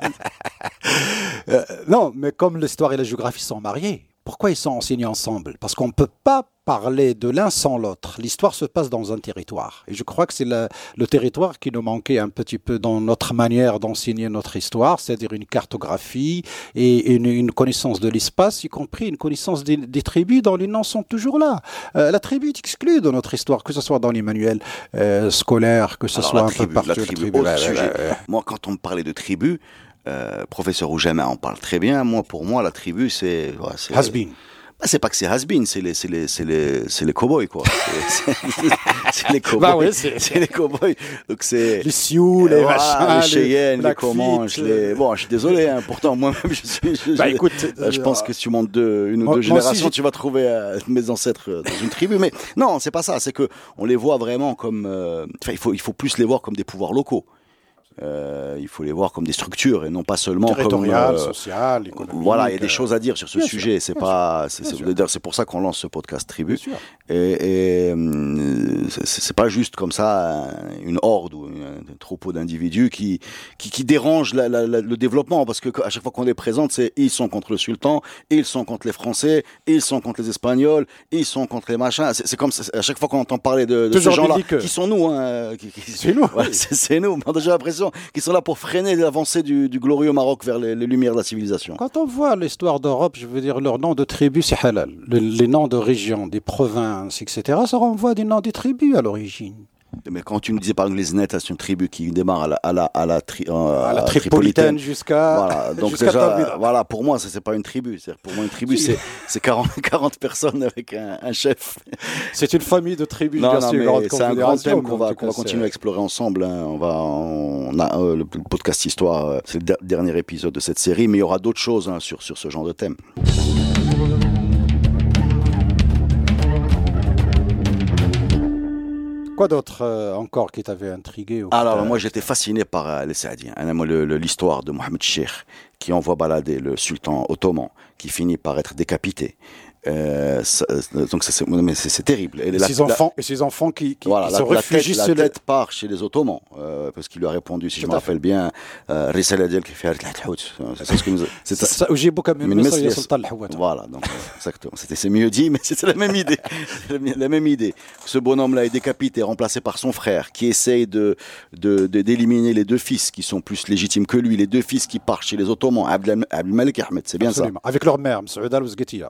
A: Euh, non, mais comme l'histoire et la géographie sont mariés, pourquoi ils sont enseignés ensemble? Parce qu'on ne peut pas parler de l'un sans l'autre. L'histoire se passe dans un territoire. Et je crois que c'est la- le territoire qui nous manquait un petit peu dans notre manière d'enseigner notre histoire, c'est-à-dire une cartographie et une, une connaissance de l'espace, y compris une connaissance des, des tribus dont les noms sont toujours là. Euh, la tribu est exclue de notre histoire, que ce soit dans les manuels euh, scolaires, que ce
B: Alors,
A: soit un
B: tribu,
A: peu partout.
B: la tribu,
A: tribu,
B: sujet. Moi, quand on me parlait de tribu, euh, professeur Oujama en parle très bien. Moi, pour moi, la tribu, c'est. ouais, c'est-
A: Has been.
B: Bah, c'est pas que c'est has-been, c'est les, c'est les, c'est les, c'est les cowboys, quoi. C'est- les cowboys.
A: Bah ouais, c'est-
B: les cowboys. Donc c'est.
A: Les Sioux, les machins,
B: les Cheyennes, les Comanches, les...
A: euh,
B: Bon, je suis désolé, hein, pourtant, moi-même, je suis... Je,
A: Bah écoute,
B: Euh, je
A: euh,
B: pense que si tu montes deux, une ou deux générations, tu vas trouver mes ancêtres dans une tribu. Mais non, c'est pas ça. C'est que on les voit vraiment comme. euh, Enfin, il faut, il faut plus les voir comme des pouvoirs locaux. Euh, il faut les voir comme des structures et non pas seulement comme.
A: territorial,
B: euh,
A: social, économique.
B: voilà, il y a des
A: euh,
B: choses à dire sur ce
A: bien
B: sujet. C'est pas, c'est pour ça qu'on lance ce podcast tribu. Et, et, hum, c'est pas juste comme ça un- une horde ou un, troupeau d'individus qui, qui qui dérange la- la- la- le développement parce que à chaque fois qu'on les présente, c'est ils sont contre le sultan, ils sont contre les Français, ils sont contre les Espagnols, ils sont contre les machins. C'est comme ça, à chaque fois qu'on entend parler de, de ces gens-là,
A: belliqueux.
B: qui sont nous, hein, qui-
A: C'est nous, oui.
B: c'est c'est nous. On a déjà l'impression qu'ils sont là pour freiner l'avancée du, glorieux Maroc vers les, lumières de la civilisation.
A: Quand on voit l'histoire d'Europe, je veux dire, leur nom de tribu, c'est halal. Le- les noms de régions, des provinces, etc., ça renvoie des noms des tribus à l'origine.
B: Mais quand tu nous disais par exemple les Nets, c'est une tribu qui démarre à la, à la, à la, tri- euh,
A: à la
B: tripolitaine.
A: tripolitaine jusqu'à.
B: Voilà, donc déjà, voilà, pour moi, ça c'est pas une tribu. Pour moi, une tribu, c'est c'est 40, 40 personnes avec un, un chef.
A: C'est une famille de tribus.
B: Non, non, c'est un grand thème qu'on va, continuer à explorer ensemble. hein. On va, on a euh, le podcast histoire, euh, c'est le der- dernier épisode de cette série, mais il y aura d'autres choses hein, sur sur ce genre de thème.
A: Quoi d'autre euh, encore qui t'avait intrigué
B: Alors, moi, j'étais fasciné par euh, les Saadiens. L'histoire de Mohamed Sheikh, qui envoie balader le sultan ottoman, qui finit par être décapité. Euh, euh, donc c'est terrible. Et, la,
A: ses enfants, la, et ses enfants qui, qui,
B: voilà,
A: qui se réfugient
B: la
A: la
B: tête part chez les Ottomans euh, parce qu'il lui a répondu, si je me rappelle bien, euh, Risale Adel qui fait C'est ce que. C'est ça. Voilà, donc exactement. C'était c'est mieux dit, mais c'était la même idée, la même idée. Ce bonhomme-là est décapité, remplacé par son frère, qui essaye de d'éliminer de, les deux fils qui sont plus légitimes que lui, les deux fils qui partent chez les Ottomans, Abdelmalek et Ahmed, c'est bien ça.
A: Avec leur mère, Msoud al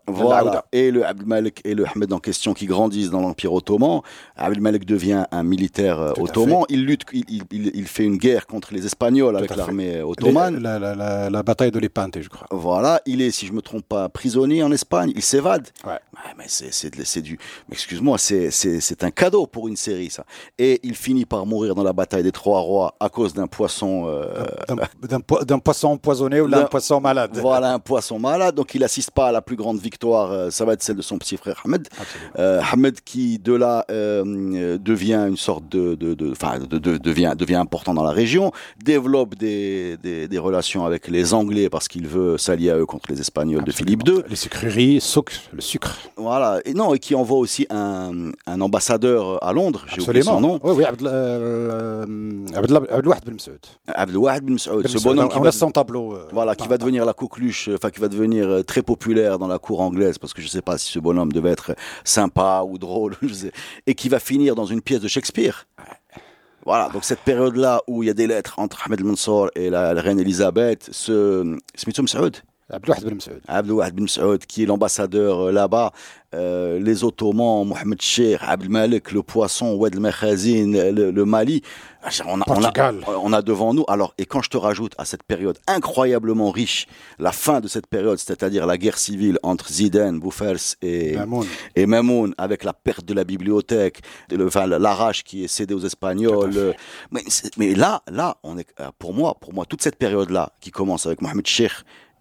B: Voilà. Et le Abdelmalek et le Ahmed en question qui grandissent dans l'Empire ottoman. Abdelmalek devient un militaire euh,
A: Tout
B: ottoman. Il lutte, il, il- il- il fait une guerre contre les Espagnols avec l'armée ottomane.
A: La, la, la, la bataille de l'Épinte, je crois.
B: Voilà, il est, si je me trompe pas, prisonnier en Espagne. Il s'évade.
A: Ouais.
B: Ouais, mais c'est, du. Excuse-moi, c'est, un cadeau pour une série, ça. Et il finit par mourir dans la bataille des Trois Rois à cause d'un poisson. euh,
A: D'un- D'un po- d'un poisson empoisonné ou d'un poisson malade.
B: Voilà un poisson malade, donc il assiste pas à la plus grande victoire euh, ça va être celle de son petit frère Ahmed. Euh, Ahmed qui de là euh, devient une sorte de, de, de, enfin, de, de, devient, devient important dans la région, développe des, des, des relations avec les Anglais parce qu'il veut s'allier à eux contre les Espagnols de Philippe II.
A: Les sucreries, sucre, le sucre.
B: Voilà, et non, et qui envoie aussi un, un ambassadeur à Londres, j'ai oublié son nom.
A: Oui, oui, Abdel, euh, Ben Msaoud.
B: Abdelwahid Ben Msaoud,
A: Ben
B: ce bonhomme
A: on
B: qui va,
A: son tableau. euh,
B: voilà, qui va devenir la coqueluche, enfin qui va devenir euh, très populaire dans la cour anglaise, parce que je sais pas si ce bonhomme devait être sympa ou drôle, et qui va finir dans une pièce de Shakespeare. Voilà, donc cette période-là où il y a des lettres entre Ahmed Mansour et la, la reine Elisabeth, ce Smithson Saoud,
A: Abdelwahid Ben
B: Saoud, qui est l'ambassadeur euh, là-bas, euh, les Ottomans, Mohamed Cheikh, Abdelmalik, le poisson, Oued el le, le Mali. Ah, On a, on, a, on a devant nous. Alors, et quand je te rajoute à cette période incroyablement riche, la fin de cette période, c'est-à-dire la guerre civile entre Zidane, Bouffers et,
A: Mamoun.
B: et Mamoun, avec la perte de la bibliothèque, le- enfin l'arrache qui est cédé aux Espagnols. Euh, mais là, là, on est, euh, pour moi, pour moi, toute cette période-là qui commence avec Mohamed Cheikh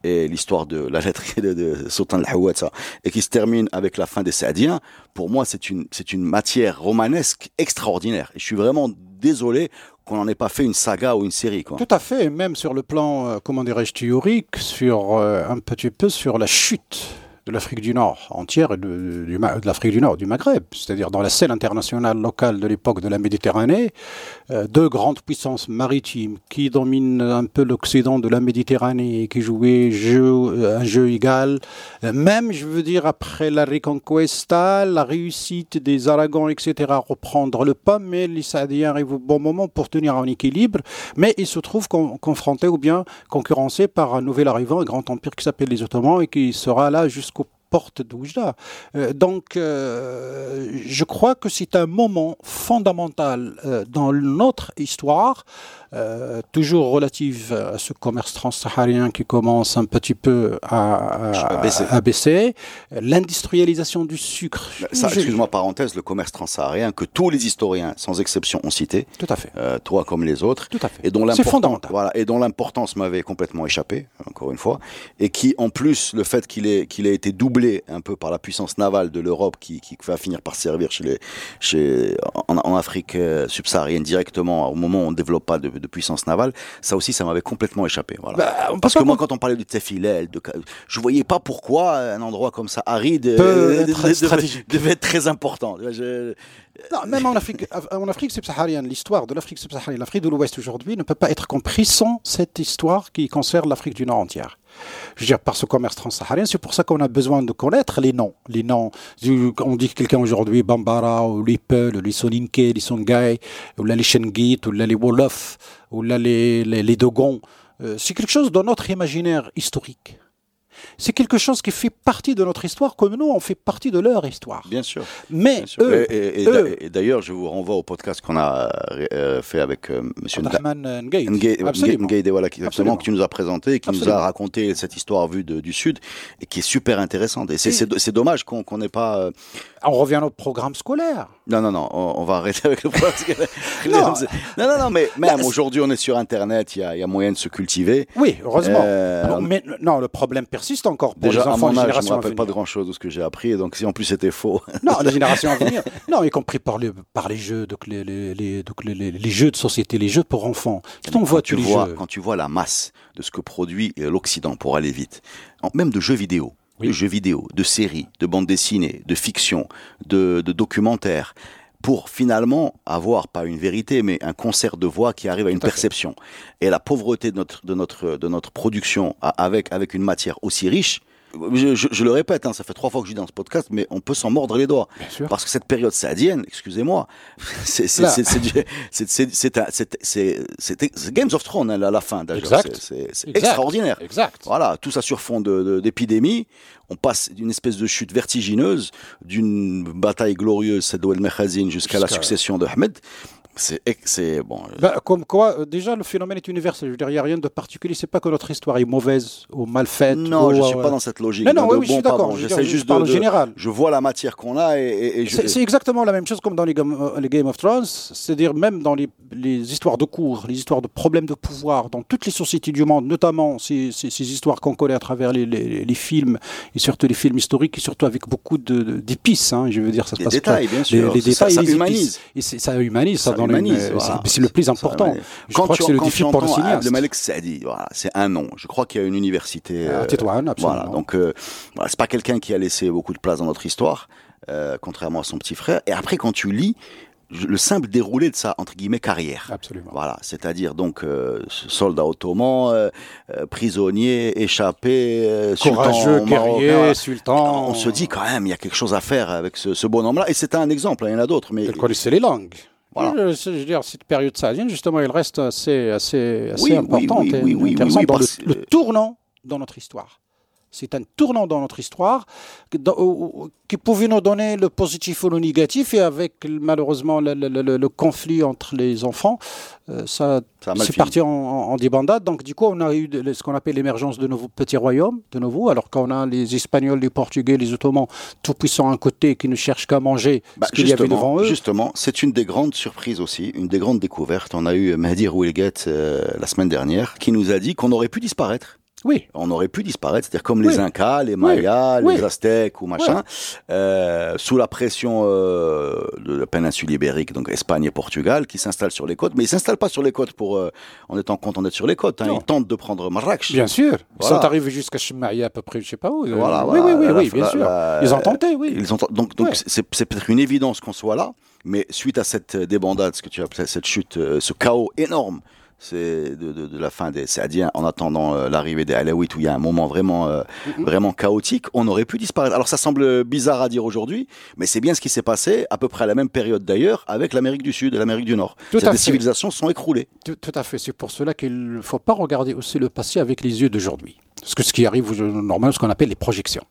B: et l'histoire de la lettre de, de Sultan al-Hawata et qui se termine avec la fin des Saadiens, pour moi, c'est une, c'est une matière romanesque extraordinaire. Et je suis vraiment désolé qu'on n'en ait pas fait une saga ou une série, quoi.
A: Tout à fait, même sur le plan, euh, comment dirais-je, théorique, sur euh, un petit peu sur la chute de l'Afrique du Nord entière et de, de l'Afrique du Nord, du Maghreb, c'est-à-dire dans la scène internationale locale de l'époque de la Méditerranée, euh, deux grandes puissances maritimes qui dominent un peu l'Occident de la Méditerranée et qui jouaient euh, un jeu égal, Euh, même, je veux dire, après la Reconquista, la réussite des Aragons, etc., reprendre le pas, mais les Saadiens arrivent au bon moment pour tenir un équilibre, mais ils se trouvent con- confrontés ou bien concurrencés par un nouvel arrivant, un grand empire qui s'appelle les Ottomans et qui sera là jusqu'aux portes d'Oujda. Euh, donc, euh, je crois que c'est un moment fondamental euh, dans notre histoire, euh, toujours relative à ce commerce transsaharien qui commence un petit peu à,
B: baisser.
A: à baisser. L'industrialisation du sucre. Je-
B: excuse-moi, parenthèse, le commerce transsaharien que tous les historiens, sans exception, ont cité,
A: Tout à fait.
B: euh, toi comme les autres,
A: Tout à fait.
B: et dont l'importance,
A: fondamental.
B: voilà, et dont l'importance m'avait complètement échappé, encore une fois, et qui, en plus, le fait qu'il ait, qu'il ait été doublé un peu par la puissance navale de l'Europe, qui, qui va finir par servir chez les, chez, en, en Afrique euh, subsaharienne directement, au moment où on ne développe pas de, de puissance navale, ça aussi, ça m'avait complètement échappé, voilà.
A: Bah,
B: Parce que moi, quand on parlait de Tefilel, de, je voyais pas pourquoi un endroit comme ça, aride, euh, devait- devait être très important. Je-
A: Non, même en Afrique, en Afrique subsaharienne, l'histoire de l'Afrique subsaharienne, l'Afrique de l'Ouest aujourd'hui ne peut pas être comprise sans cette histoire qui concerne l'Afrique du Nord entière. Je veux dire, par ce commerce transsaharien, c'est pour ça qu'on a besoin de connaître les noms. Les noms, on dit que quelqu'un aujourd'hui, Bambara, ou les Peul, ou les Songhai, ou là les Shengit, ou là les Wolof, ou là les, les, les Dogons. Euh, c'est quelque chose dans notre imaginaire historique. C'est quelque chose qui fait partie de notre histoire, comme nous, on fait partie de leur histoire.
B: Bien sûr.
A: Mais
B: Bien sûr.
A: eux,
B: et et-
A: eux-
B: d'ailleurs, je vous renvoie au podcast qu'on a euh, fait avec euh, Monsieur Nda-
A: Abdelrahman Ngaïd.
B: Ngaïd,
A: Absolument.
B: Ngaïd, voilà, qui,
A: Absolument.
B: tu nous as présenté, qui nous a raconté cette histoire vue de- du Sud et qui est super intéressante. Et c'est- dommage qu'on n'ait pas. euh,
A: On revient à notre programme scolaire.
B: Non, non, non, on, on va arrêter avec le podcast.
A: Non.
B: non, non, non, mais même aujourd'hui, on est sur Internet, il y a, y a moyen de se cultiver.
A: Oui, heureusement.
B: Euh,
A: non, mais non, le problème persiste encore pour
B: Déjà,
A: les
B: à
A: enfants
B: mon
A: de
B: âge, je me
A: à
B: rappelle pas de
A: venir.
B: grand chose de ce que j'ai appris, donc si en plus c'était faux.
A: Non, la génération à venir. Non, y compris par les, par les jeux, donc les, les, les, donc les, les- les jeux de société, les jeux pour enfants. Quand
B: quand tu
A: les
B: vois,
A: jeux?
B: quand tu vois la masse de ce que produit euh, l'Occident pour aller vite, même de jeux vidéo,
A: Oui.
B: de jeux vidéo, de séries, de bandes dessinées, de fiction, de, de documentaires, pour finalement avoir pas une vérité, mais un concert de voix qui arrive à une
A: Tout à fait.
B: perception. Et la pauvreté de notre de notre de notre production avec avec une matière aussi riche. Je, je- je le répète, hein, ça fait trois fois que je dis dans ce podcast, mais on peut s'en mordre les doigts.
A: Bien sûr.
B: Parce que cette période saadienne, excusez-moi, c'est Games of Thrones hein, à la fin. C'est- extraordinaire.
A: Exact.
B: Voilà, tout ça sur fond de- de- d'épidémie. On passe d'une espèce de chute vertigineuse, d'une bataille glorieuse, celle d'Ouel Mekhazin, jusqu'à la succession de Ahmed. C'est bon.
A: Euh, bah, comme quoi, euh, déjà, le phénomène est universel. Je veux dire, il n'y a rien de particulier. C'est pas que notre histoire est mauvaise ou mal faite.
B: Non, je
A: ne
B: suis pas dans cette logique.
A: Non, non, oui, je suis d'accord.
B: J'essaie juste de, général. Je vois la matière qu'on a et,
A: C'est exactement la même chose comme dans les, les Game of Thrones. C'est-à-dire même dans les, les, histoires de cours, les histoires de problèmes de pouvoir, dans toutes les sociétés du monde, notamment ces, ces, histoires qu'on connaît à travers les, les, films et surtout les films historiques et surtout avec beaucoup d'épices. Hein, je veux dire, ça se
B: passe détails, bien sûr.
A: Les, détails, ça, humanise. ça humanise. Ça, dans humanise, C'est le plus important. Je
B: quand
A: crois
B: tu,
A: que c'est le défi pour le cinéaste.
B: Saadi, voilà, c'est un nom. Je crois qu'il y a une université.
A: Euh, absolument.
B: Voilà, donc euh, voilà, c'est pas quelqu'un qui a laissé beaucoup de place dans notre histoire, euh, contrairement à son petit frère. Et après, quand tu lis, le simple déroulé de sa entre guillemets carrière.
A: Absolument.
B: Voilà, c'est-à-dire donc euh, soldat ottoman, euh, prisonnier, échappé,
A: courageux, guerrier, sultan.
B: On se dit quand même il y a quelque chose à faire avec ce, ce bonhomme-là et c'est un exemple. Hein, il y en a d'autres, mais
A: il connaissait les langues. Voilà. Je, veux dire, cette période sahélienne, justement, elle reste assez, assez, assez importante oui, et intéressante dans le tournant dans notre histoire. C'est un tournant dans notre histoire qui pouvait nous donner le positif ou le négatif. Et avec malheureusement le, conflit entre les enfants, euh, ça, c'est parti en, en, débandade. Donc du coup, on a eu ce qu'on appelle l'émergence de nouveaux petits royaumes, de nouveau. Alors qu'on a les Espagnols, les Portugais, les Ottomans, tout puissants à un côté, qui ne cherchent qu'à manger bah, ce qu'il y avait devant eux.
B: Justement, c'est une des grandes surprises aussi, une des grandes découvertes. On a eu Mahdi Rouilguet euh, la semaine dernière, qui nous a dit qu'on aurait pu disparaître
A: oui.
B: On aurait pu disparaître, c'est-à-dire comme les Incas, les Mayas, les Aztèques ou machin, euh, sous la pression euh, de la péninsule ibérique, donc Espagne et Portugal, qui s'installent sur les côtes. Mais ils s'installent pas sur les côtes pour euh, en étant content d'être sur les côtes. Hein. Ils tentent de prendre Marrakech.
A: Bien sûr. Ils sont arrivés jusqu'à Chemaïa à peu près, je sais pas où. Voilà, oui, oui, oui, oui, bien sûr. ils ont tenté, oui.
B: Ils ont donc donc c'est peut-être une évidence qu'on soit là, mais suite à cette débandade, ce que tu appelles cette chute, ce chaos énorme c'est de, de, de, la fin des Saadiens en attendant euh, l'arrivée des Alaouites où il y a un moment vraiment euh, mm-hmm. vraiment chaotique, on aurait pu disparaître. Alors ça semble bizarre à dire aujourd'hui, mais c'est bien ce qui s'est passé à peu près à la même période d'ailleurs avec l'Amérique du Sud et l'Amérique du Nord. Tout Ces civilisations sont écroulées.
A: Tout, à fait, c'est pour cela qu'il ne faut pas regarder aussi le passé avec les yeux d'aujourd'hui. Parce que ce qui arrive normalement, ce qu'on appelle les projections.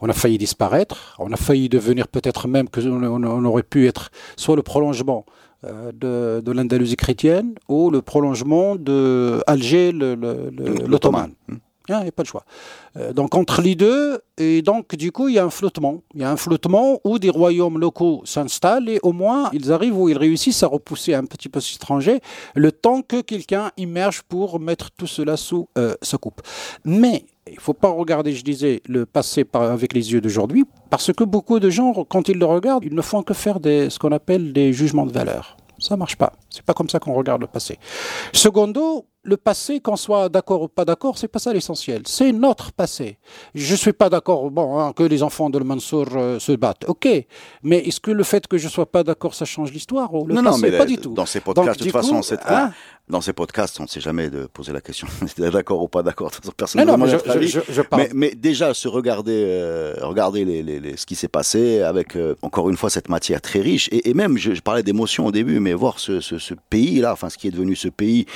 A: On a failli disparaître, on a failli devenir peut-être même que on aurait pu être soit le prolongement de, de l'Andalousie chrétienne ou le prolongement de Alger, l'Ottoman. Il n'y a pas de choix. Euh, donc entre les deux, et donc du coup, il y a un flottement. Il y a un flottement où des royaumes locaux s'installent et au moins ils arrivent ou ils réussissent à repousser un petit peu étranger le temps que quelqu'un immerge pour mettre tout cela sous euh, sa coupe. Mais il ne faut pas regarder, je disais, le passé avec les yeux d'aujourd'hui, parce que beaucoup de gens, quand ils le regardent, ils ne font que faire des, ce qu'on appelle des jugements de valeur. Ça marche pas. C'est pas comme ça qu'on regarde le passé. Secondo, le passé, qu'on soit d'accord ou pas d'accord, c'est pas ça l'essentiel. C'est notre passé. Je suis pas d'accord, bon, hein, que les enfants de Le Mansour euh, se battent. Ok, mais est-ce que le fait que je sois pas d'accord, ça change l'histoire
B: ou le Non, non, mais pas du tout. Dans ces podcasts, de toute façon, c'est hein? dans ces podcasts, on ne sait jamais de poser la question d'accord ou pas d'accord. Personne
A: non, non, mais, je, je,
B: mais, mais, déjà se regarder, euh, regarder les, les, les, ce qui s'est passé avec euh, encore une fois cette matière très riche et, et même je, parlais d'émotion au début, mais voir ce, ce, ce pays là, enfin ce qui est devenu ce pays,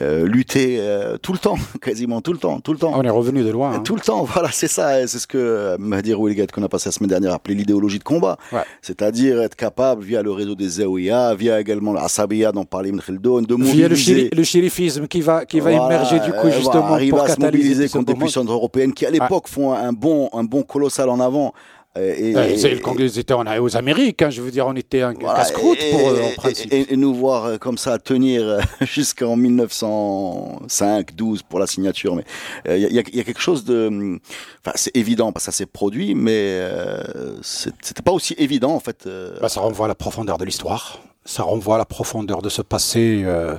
B: euh, lutter euh, tout le temps, quasiment tout le temps, tout le temps.
A: On est revenu de loin. Hein.
B: Tout le temps, voilà, c'est ça. C'est ce que euh, Mahdi Rouilgat qu'on a passé la semaine dernière appelé l'idéologie de combat. C'est-à-dire être capable, via le réseau des Zawiya, via également l'Asabiya dont parlait Ibn Khaldun, de mobiliser...
A: Via le, shérifisme qui va, qui va émerger du coup justement voilà,
B: arriver
A: pour
B: à se mobiliser contre des puissances européennes qui à l'époque font un bon, un bon colossal en avant
A: et, et, le Congrès était on aux Amériques, hein, je veux dire, on était un casse-croûte pour eux, en principe.
B: Et, nous voir euh, comme ça tenir euh, jusqu'en 1905, 12 pour la signature, mais il euh, y, y, a, quelque chose de, enfin c'est évident, parce que ça s'est produit, mais euh, c'était pas aussi évident en fait.
A: Bah, ça renvoie à la profondeur de l'histoire ça renvoie à la profondeur de ce passé euh,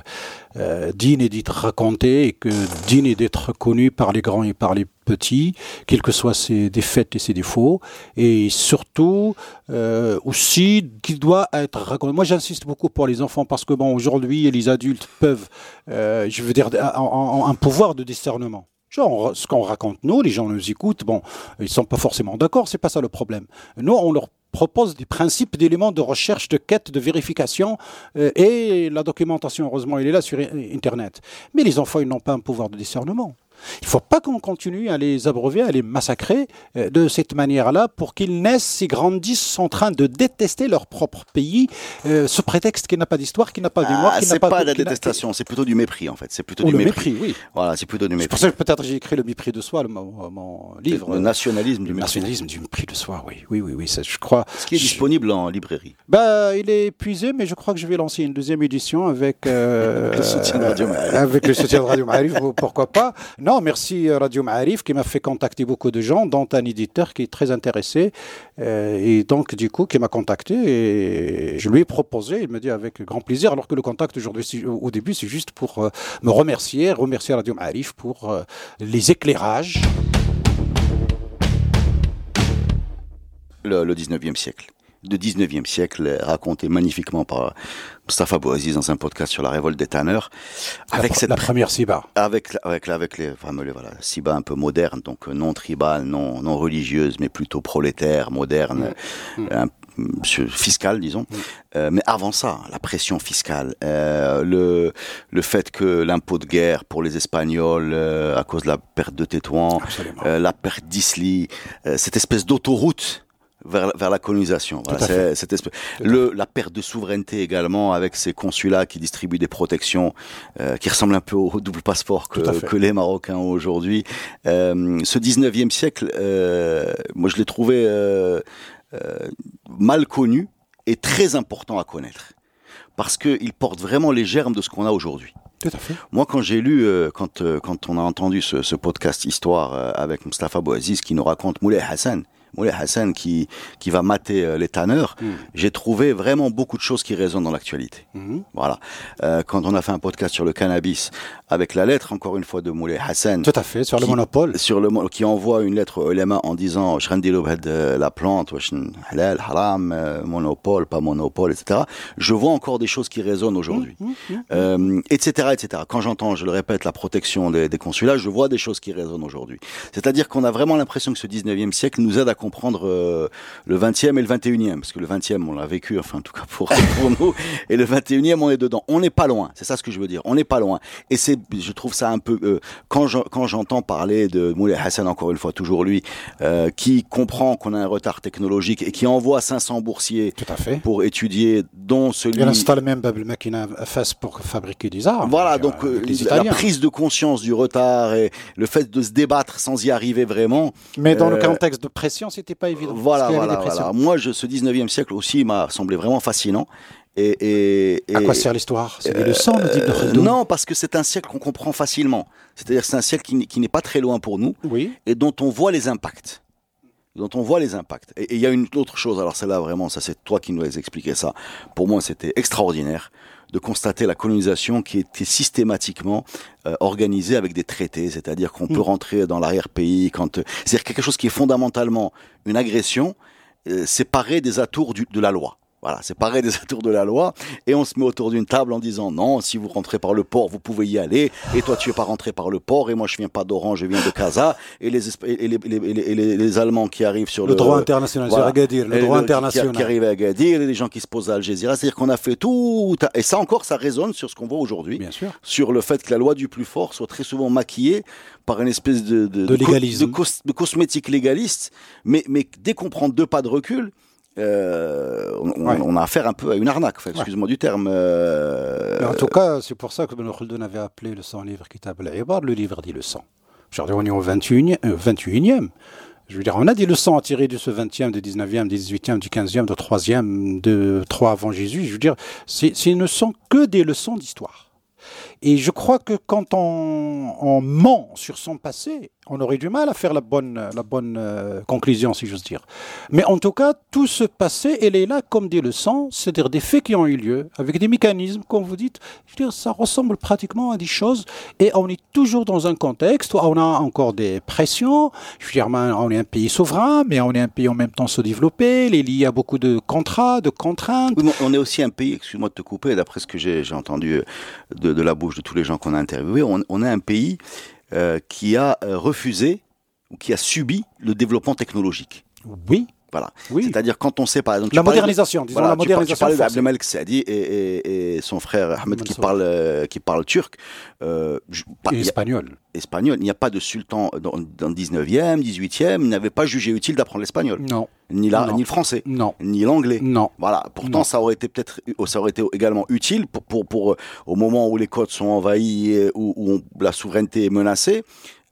A: euh, digne d'être raconté et que digne d'être connu par les grands et par les petits, quels que soient ses défaites et ses défauts, et surtout euh, aussi qu'il doit être raconté. Moi, j'insiste beaucoup pour les enfants parce que bon, aujourd'hui, les adultes peuvent, euh, je veux dire, en, un pouvoir de discernement. Genre, ce qu'on raconte nous, les gens nous écoutent, bon, ils sont pas forcément d'accord, c'est pas ça le problème. Nous, on leur propose des principes d'éléments de recherche, de quête, de vérification, euh, et la documentation, heureusement, elle est là sur Internet. Mais les enfants, ils n'ont pas un pouvoir de discernement. Il ne faut pas qu'on continue à les abreuver, à les massacrer euh, de cette manière-là pour qu'ils naissent et grandissent en train de détester leur propre pays, euh, ce prétexte qui n'a pas d'histoire, qui n'a pas de mémoire,
B: Ah,
A: qui n'a pas,
B: pas
A: de
B: la détestation, c'est plutôt du mépris en fait. C'est plutôt
A: Ou
B: du
A: le
B: mépris.
A: mépris, oui.
B: Voilà, c'est plutôt du
A: C'est pour
B: mépris.
A: ça que peut-être j'ai écrit Le mépris de soi, le- mon, mon livre.
B: Le nationalisme du mépris.
A: nationalisme du mépris de soi, oui. Oui, oui, oui, ça, je crois.
B: Ce qui est
A: je-
B: disponible en librairie.
A: Bah, il est épuisé, mais je crois que je vais lancer une deuxième édition avec euh,
B: Le soutien de Radio Ma'arif.
A: avec le soutien de Radio Ma'arif, pourquoi pas. Non, merci euh, Radio Ma'arif qui m'a fait contacter beaucoup de gens, dont un éditeur qui est très intéressé euh, et donc du coup qui m'a contacté et je lui ai proposé. Il me dit avec grand plaisir, alors que le contact aujourd'hui, au début, c'est juste pour euh, me remercier, remercier Radio Ma'arif pour les éclairages.
B: Le, le 19e siècle. Le 19e siècle, raconté magnifiquement par Mustafa Bouaziz dans un podcast sur la révolte des tanneurs. Avec
A: la,
B: cette
A: la première Siba.
B: avec, avec, avec les fameux les, voilà, Siba un peu moderne, donc euh, non tribal, non, non religieuse, mais plutôt prolétaire, moderne,
A: Mm.
B: euh, sur- fiscale, disons. Euh, mais avant ça, la pression fiscale, euh, le, le fait que l'impôt de guerre pour les Espagnols, à cause de la perte de Tétouan, la perte d'Isly, cette espèce d'autoroute vers, vers la colonisation. Voilà, c'est- cette espèce- le, la perte de souveraineté également avec ces consulats qui distribuent des protections euh, qui ressemblent un peu au double passeport que, les Marocains ont aujourd'hui. Euh, ce 19e siècle, euh, moi je l'ai trouvé mal connu et très important à connaître. Parce qu'il porte vraiment les germes de ce qu'on a aujourd'hui.
A: Tout à fait.
B: Moi, quand j'ai lu, euh, quand, euh, quand on a entendu ce, ce podcast Histoire euh, avec Mustafa Bouaziz qui nous raconte Moulay Hassan, Moulay Hassan qui, qui va mater euh, les tanneurs,
A: Mm.
B: j'ai trouvé vraiment beaucoup de choses qui résonnent dans l'actualité.
A: Mhm.
B: Voilà. Euh, quand on a fait un podcast sur le cannabis, avec la lettre, encore une fois, de Moulay Hassan,
A: Tout à fait, sur le
B: Qui-
A: monopole.
B: sur le qui envoie une lettre au ulama en disant je rendis la plante halal haram euh, monopole pas monopole etc je vois encore des choses qui résonnent aujourd'hui euh, etc etc quand j'entends je le répète la protection des, des consulats je vois des choses qui résonnent aujourd'hui c'est-à-dire qu'on a vraiment l'impression que ce 19e siècle nous aide à comprendre euh, le 20e et le 21e parce que le 20e on l'a vécu enfin en tout cas pour, pour nous et le 21e on est dedans on n'est pas loin c'est ça ce que je veux dire on n'est pas loin et c'est je trouve ça un peu euh, quand je- quand j'entends parler de Moulay Hassan encore une fois toujours lui euh, qui comprend qu'on a un retard technologique et qui envoie 500 boursiers
A: Tout à fait.
B: pour étudier dont celui
A: Il installe même Bab machine à face pour fabriquer des armes.
B: voilà, donc la prise de conscience du retard et le fait de se débattre sans y arriver vraiment.
A: Mais dans le contexte de pression, c'était pas évident.
B: Voilà, voilà, voilà. Moi, je, ce 19e siècle aussi m'a semblé vraiment fascinant. Et, et, et-
A: À quoi sert l'histoire? C'est des leçons, nous dit Ibn
B: Euh. Non, parce que c'est un siècle qu'on comprend facilement. C'est-à-dire que c'est un siècle qui, n'est pas très loin pour nous
A: Oui.
B: et dont on voit les impacts. Dont on voit les impacts. Et et il y a une autre chose, alors celle-là vraiment, ça c'est toi qui nous as expliqué ça. Pour moi, c'était extraordinaire de constater la colonisation qui était systématiquement euh, organisée avec des traités, c'est-à-dire qu'on peut rentrer dans l'arrière-pays quand, euh, c'est-à-dire quelque chose qui est fondamentalement une agression euh, séparée des atours du- de la loi. Voilà, séparé des atours de la loi, et on se met autour d'une table en disant non, si vous rentrez par le port, vous pouvez y aller, et toi tu es pas rentré par le port, et moi je viens pas d'Oran, je viens de Casa, et les, et les, les- les- les- les Allemands qui arrivent sur le,
A: Le droit international, c'est Agadir, le droit
B: qui-
A: international.
B: qui, arrive à Agadir, et les gens qui se posent à Algésiras, c'est-à-dire qu'on a fait tout, et ça encore, ça résonne sur ce qu'on voit aujourd'hui,
A: Bien sûr.
B: sur le fait que la loi du plus fort soit très souvent maquillée par une espèce de, de,
A: De
B: de de cosmétique légaliste, mais, mais dès qu'on prend deux pas de recul, euh, on,
A: Ouais.
B: on a affaire un peu à une arnaque, enfin, excuse-moi du terme. euh,
A: en tout cas, c'est pour ça que Ibn Khaldoun avait appelé le 100 livre Kitab al-Ibar, le livre des leçons. Aujourd'hui, on est au 21e, euh, 21e. Je veux dire, on a des leçons à tirer de ce 20e, du 19e, du 18e, du 15e, du 3e, de 3 avant Jésus. Je veux dire, ce ne sont que des leçons d'histoire. Et je crois que quand on, ment sur son passé, on aurait du mal à faire la bonne, la bonne euh, conclusion, si j'ose dire. Mais en tout cas, tout ce passé, elle est là comme des leçons, c'est-à-dire des faits qui ont eu lieu, avec des mécanismes, comme vous dites. Je dire, ça ressemble pratiquement à des choses, et on est toujours dans un contexte où on a encore des pressions. Je veux dire, ben, on est un pays souverain, mais on est un pays en même temps sous-développé. Il est lié à beaucoup de contrats, de contraintes.
B: On est aussi un pays, excuse-moi de te couper, d'après ce que j'ai j'ai entendu euh, de, de la bouche de tous les gens qu'on a interviewés, on, est un pays euh, qui a euh, refusé ou qui a subi le développement technologique.
A: Oui,
B: Voilà.
A: Oui.
B: C'est-à-dire quand on sait par exemple.
A: La
B: tu
A: modernisation, disons
B: Voilà,
A: la
B: tu
A: modernisation.
B: Tu
A: française.
B: d'Abdelmalek Saadi et, et, et son frère Ahmed qui parle, euh, qui parle turc. Euh, pas-
A: Et
B: a-
A: espagnol.
B: espagnol. Il n'y a pas de sultan dans, dans le 19e, 18e, il n'avait pas jugé utile d'apprendre l'espagnol.
A: Non,
B: Ni, la,
A: Non.
B: ni le français,
A: non,
B: ni l'anglais.
A: non.
B: Voilà. Pourtant,
A: Non.
B: ça aurait été peut-être, ça aurait été également utile pour, pour, pour, euh, au moment où les côtes sont envahies, où, où on- la souveraineté est menacée.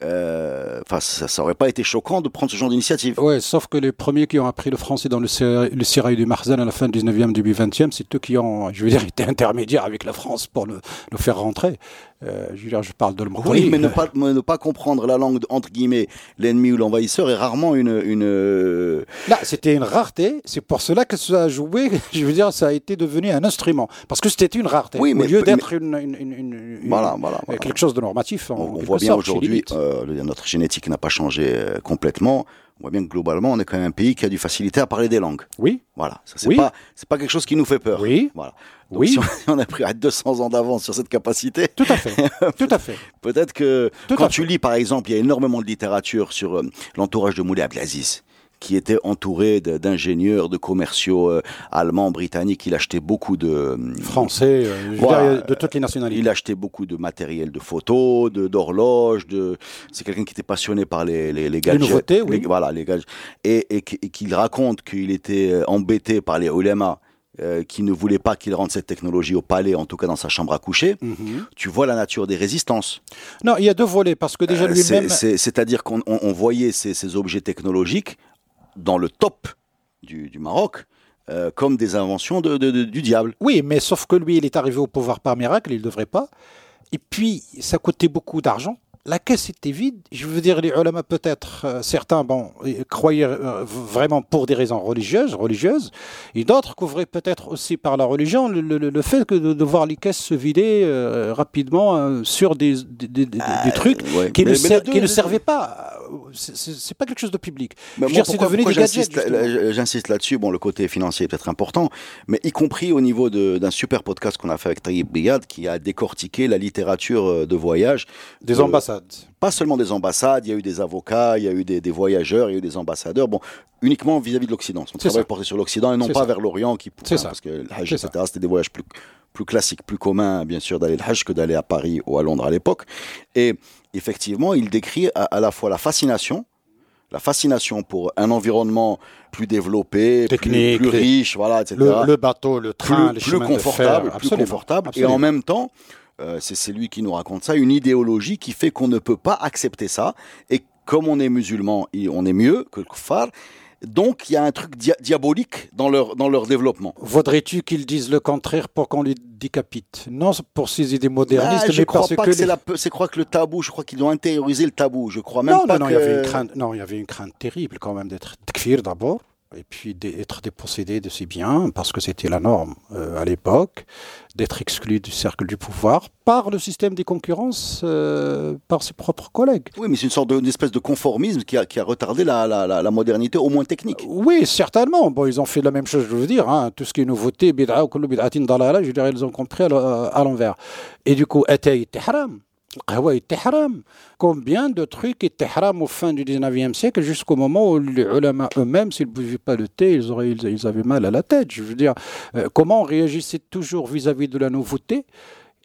B: Euh, Enfin, ça, ça aurait pas été choquant de prendre ce genre d'initiative.
A: Ouais, sauf que les premiers qui ont appris le français dans le, le du Marzan à la fin du 19e, début 20e, c'est eux qui ont, je veux dire, été intermédiaires avec la France pour le, le faire rentrer. Euh, je je parle de le
B: Oui, mais ne pas, ne pas comprendre la langue entre guillemets l'ennemi ou l'envahisseur est rarement une, une euh,
A: Là, c'était une rareté. C'est pour cela que ça a joué. Je veux dire, ça a été devenu un instrument. Parce que c'était une rareté.
B: Oui,
A: Au
B: mais-
A: lieu
B: mais-
A: d'être une, une, une,
B: voilà, voilà, voilà.
A: quelque chose de normatif. en
B: On, on voit bien aujourd'hui, euh, notre génétique n'a pas changé euh, complètement. On voit bien que globalement, on est quand même un pays qui a du facilité à parler des langues.
A: Oui,
B: Voilà, ça c'est
A: Oui.
B: pas c'est pas quelque chose qui nous fait peur.
A: oui,
B: Voilà. Donc
A: oui.
B: si on, a pris à 200 ans d'avance sur cette capacité,
A: tout à fait. tout à fait.
B: peut-être que
A: Tout
B: quand tu
A: fait.
B: lis par exemple, il y a énormément de littérature sur euh, l'entourage de Moulay Abdelaziz qui était entouré de- d'ingénieurs, de commerciaux euh, allemands, britanniques. Il achetait beaucoup de euh,
A: Français, euh,
B: Voilà.
A: dire, de toutes les nationalités.
B: Il achetait beaucoup de matériel de photos, de d'horloges, de. C'est quelqu'un qui était passionné par les les, les gadgets.
A: nouveautés, oui.
B: Les- voilà les gadgets. Et, et qui- et qu'il raconte qu'il était embêté par les ulémas euh, qui ne voulaient pas qu'il rentre cette technologie au palais, en tout cas dans sa chambre à coucher.
A: Mhm.
B: Tu vois la nature des résistances.
A: Non, il y a deux volets parce que déjà
B: Euh,
A: lui-même.
B: c'est- C'est-à-dire qu'on on- on voyait ces, ces objets technologiques dans le top du, du Maroc euh, comme des inventions de- de- de- du diable.
A: Oui, mais sauf que lui, il est arrivé au pouvoir par miracle, il ne devrait pas. Et puis, ça coûtait beaucoup d'argent. La caisse était vide. Je veux dire, les ulama, peut-être, euh, certains, bon, euh, croyaient euh, vraiment pour des raisons religieuses, religieuses, et d'autres couvraient peut-être aussi par la religion le, le- le fait que de, de voir les caisses se vider rapidement sur des, des, des- des- des trucs
B: ouais.
A: qui,
B: Mais-
A: ne,
B: mais
A: ser-
B: les deux-
A: qui ne
B: les-
A: servaient pas. C'est- pas quelque chose de public.
B: Mais
A: Je veux
B: moi,
A: dire, c'est devenu des gadgets.
B: j'insiste là-dessus. Bon, le côté financier est peut-être important, mais y compris au niveau d'un super podcast qu'on a fait avec Taïb Biyad qui a décortiqué la littérature euh, de voyage.
A: Des
B: de-
A: ambassades.
B: Pas seulement des ambassades, il y a eu des avocats, il y a eu des, des voyageurs, il y a eu des ambassadeurs. Bon, uniquement vis-à-vis de l'Occident. Son travail
A: ça.
B: porté sur l'Occident et non pas
A: ça.
B: vers l'Orient, qui
A: C'est ça.
B: parce que le Hajj, etc. C'était des voyages plus plus classiques, plus communs, bien sûr, d'aller le Hajj que d'aller à Paris ou à Londres à l'époque. Et effectivement, il décrit à, à la fois la fascination, la fascination pour un environnement plus développé, plus-
A: Technique,
B: plus, riche, voilà, etc.
A: Le, le bateau, le train,
B: plus,
A: les
B: plus
A: chemins de
B: confortable,
A: fer,
B: plus
A: absolument,
B: confortable, et en même temps, euh, c'est c'est lui qui nous raconte ça, une idéologie qui fait qu'on ne peut pas accepter ça. Et comme on est musulman, on est mieux que le kuffar. Donc il y a un truc dia- diabolique dans leur dans leur développement.
A: Vaudrait-tu qu'ils disent le contraire pour qu'on les décapite? Non, pour ces idées modernistes,
B: Ah, je
A: mais
B: crois
A: parce
B: pas
A: que,
B: que, c'est
A: les-
B: crois que le tabou, je crois qu'ils ont intériorisé le tabou. Je crois même
A: non,
B: pas
A: non, non,
B: que
A: il y avait une crainte. Non, il y avait une crainte terrible quand même d'être takfir d'abord, et puis d'être dépossédé de ses biens parce que c'était la norme euh, à l'époque, d'être exclu du cercle du pouvoir par le système des concurrences, euh, par ses propres collègues.
B: Oui, mais c'est une sorte de- d'espèce de conformisme qui a, qui a retardé la, la, la, la modernité, au moins technique.
A: Oui, certainement. Bon, ils ont fait la même chose, je veux dire. hein. Tout ce qui est nouveauté, bid'a ou kullu bid'atin dalala, je dire, ils ont compris à l'envers. Et du coup, haram. Haram. Combien de trucs étaient haram au fin du 19e siècle jusqu'au moment où les eux-mêmes, s'ils ne buvaient pas le thé, ils, auraient, avaient mal à la tête. Je veux dire, euh, comment on réagissait toujours vis-à-vis de la nouveauté?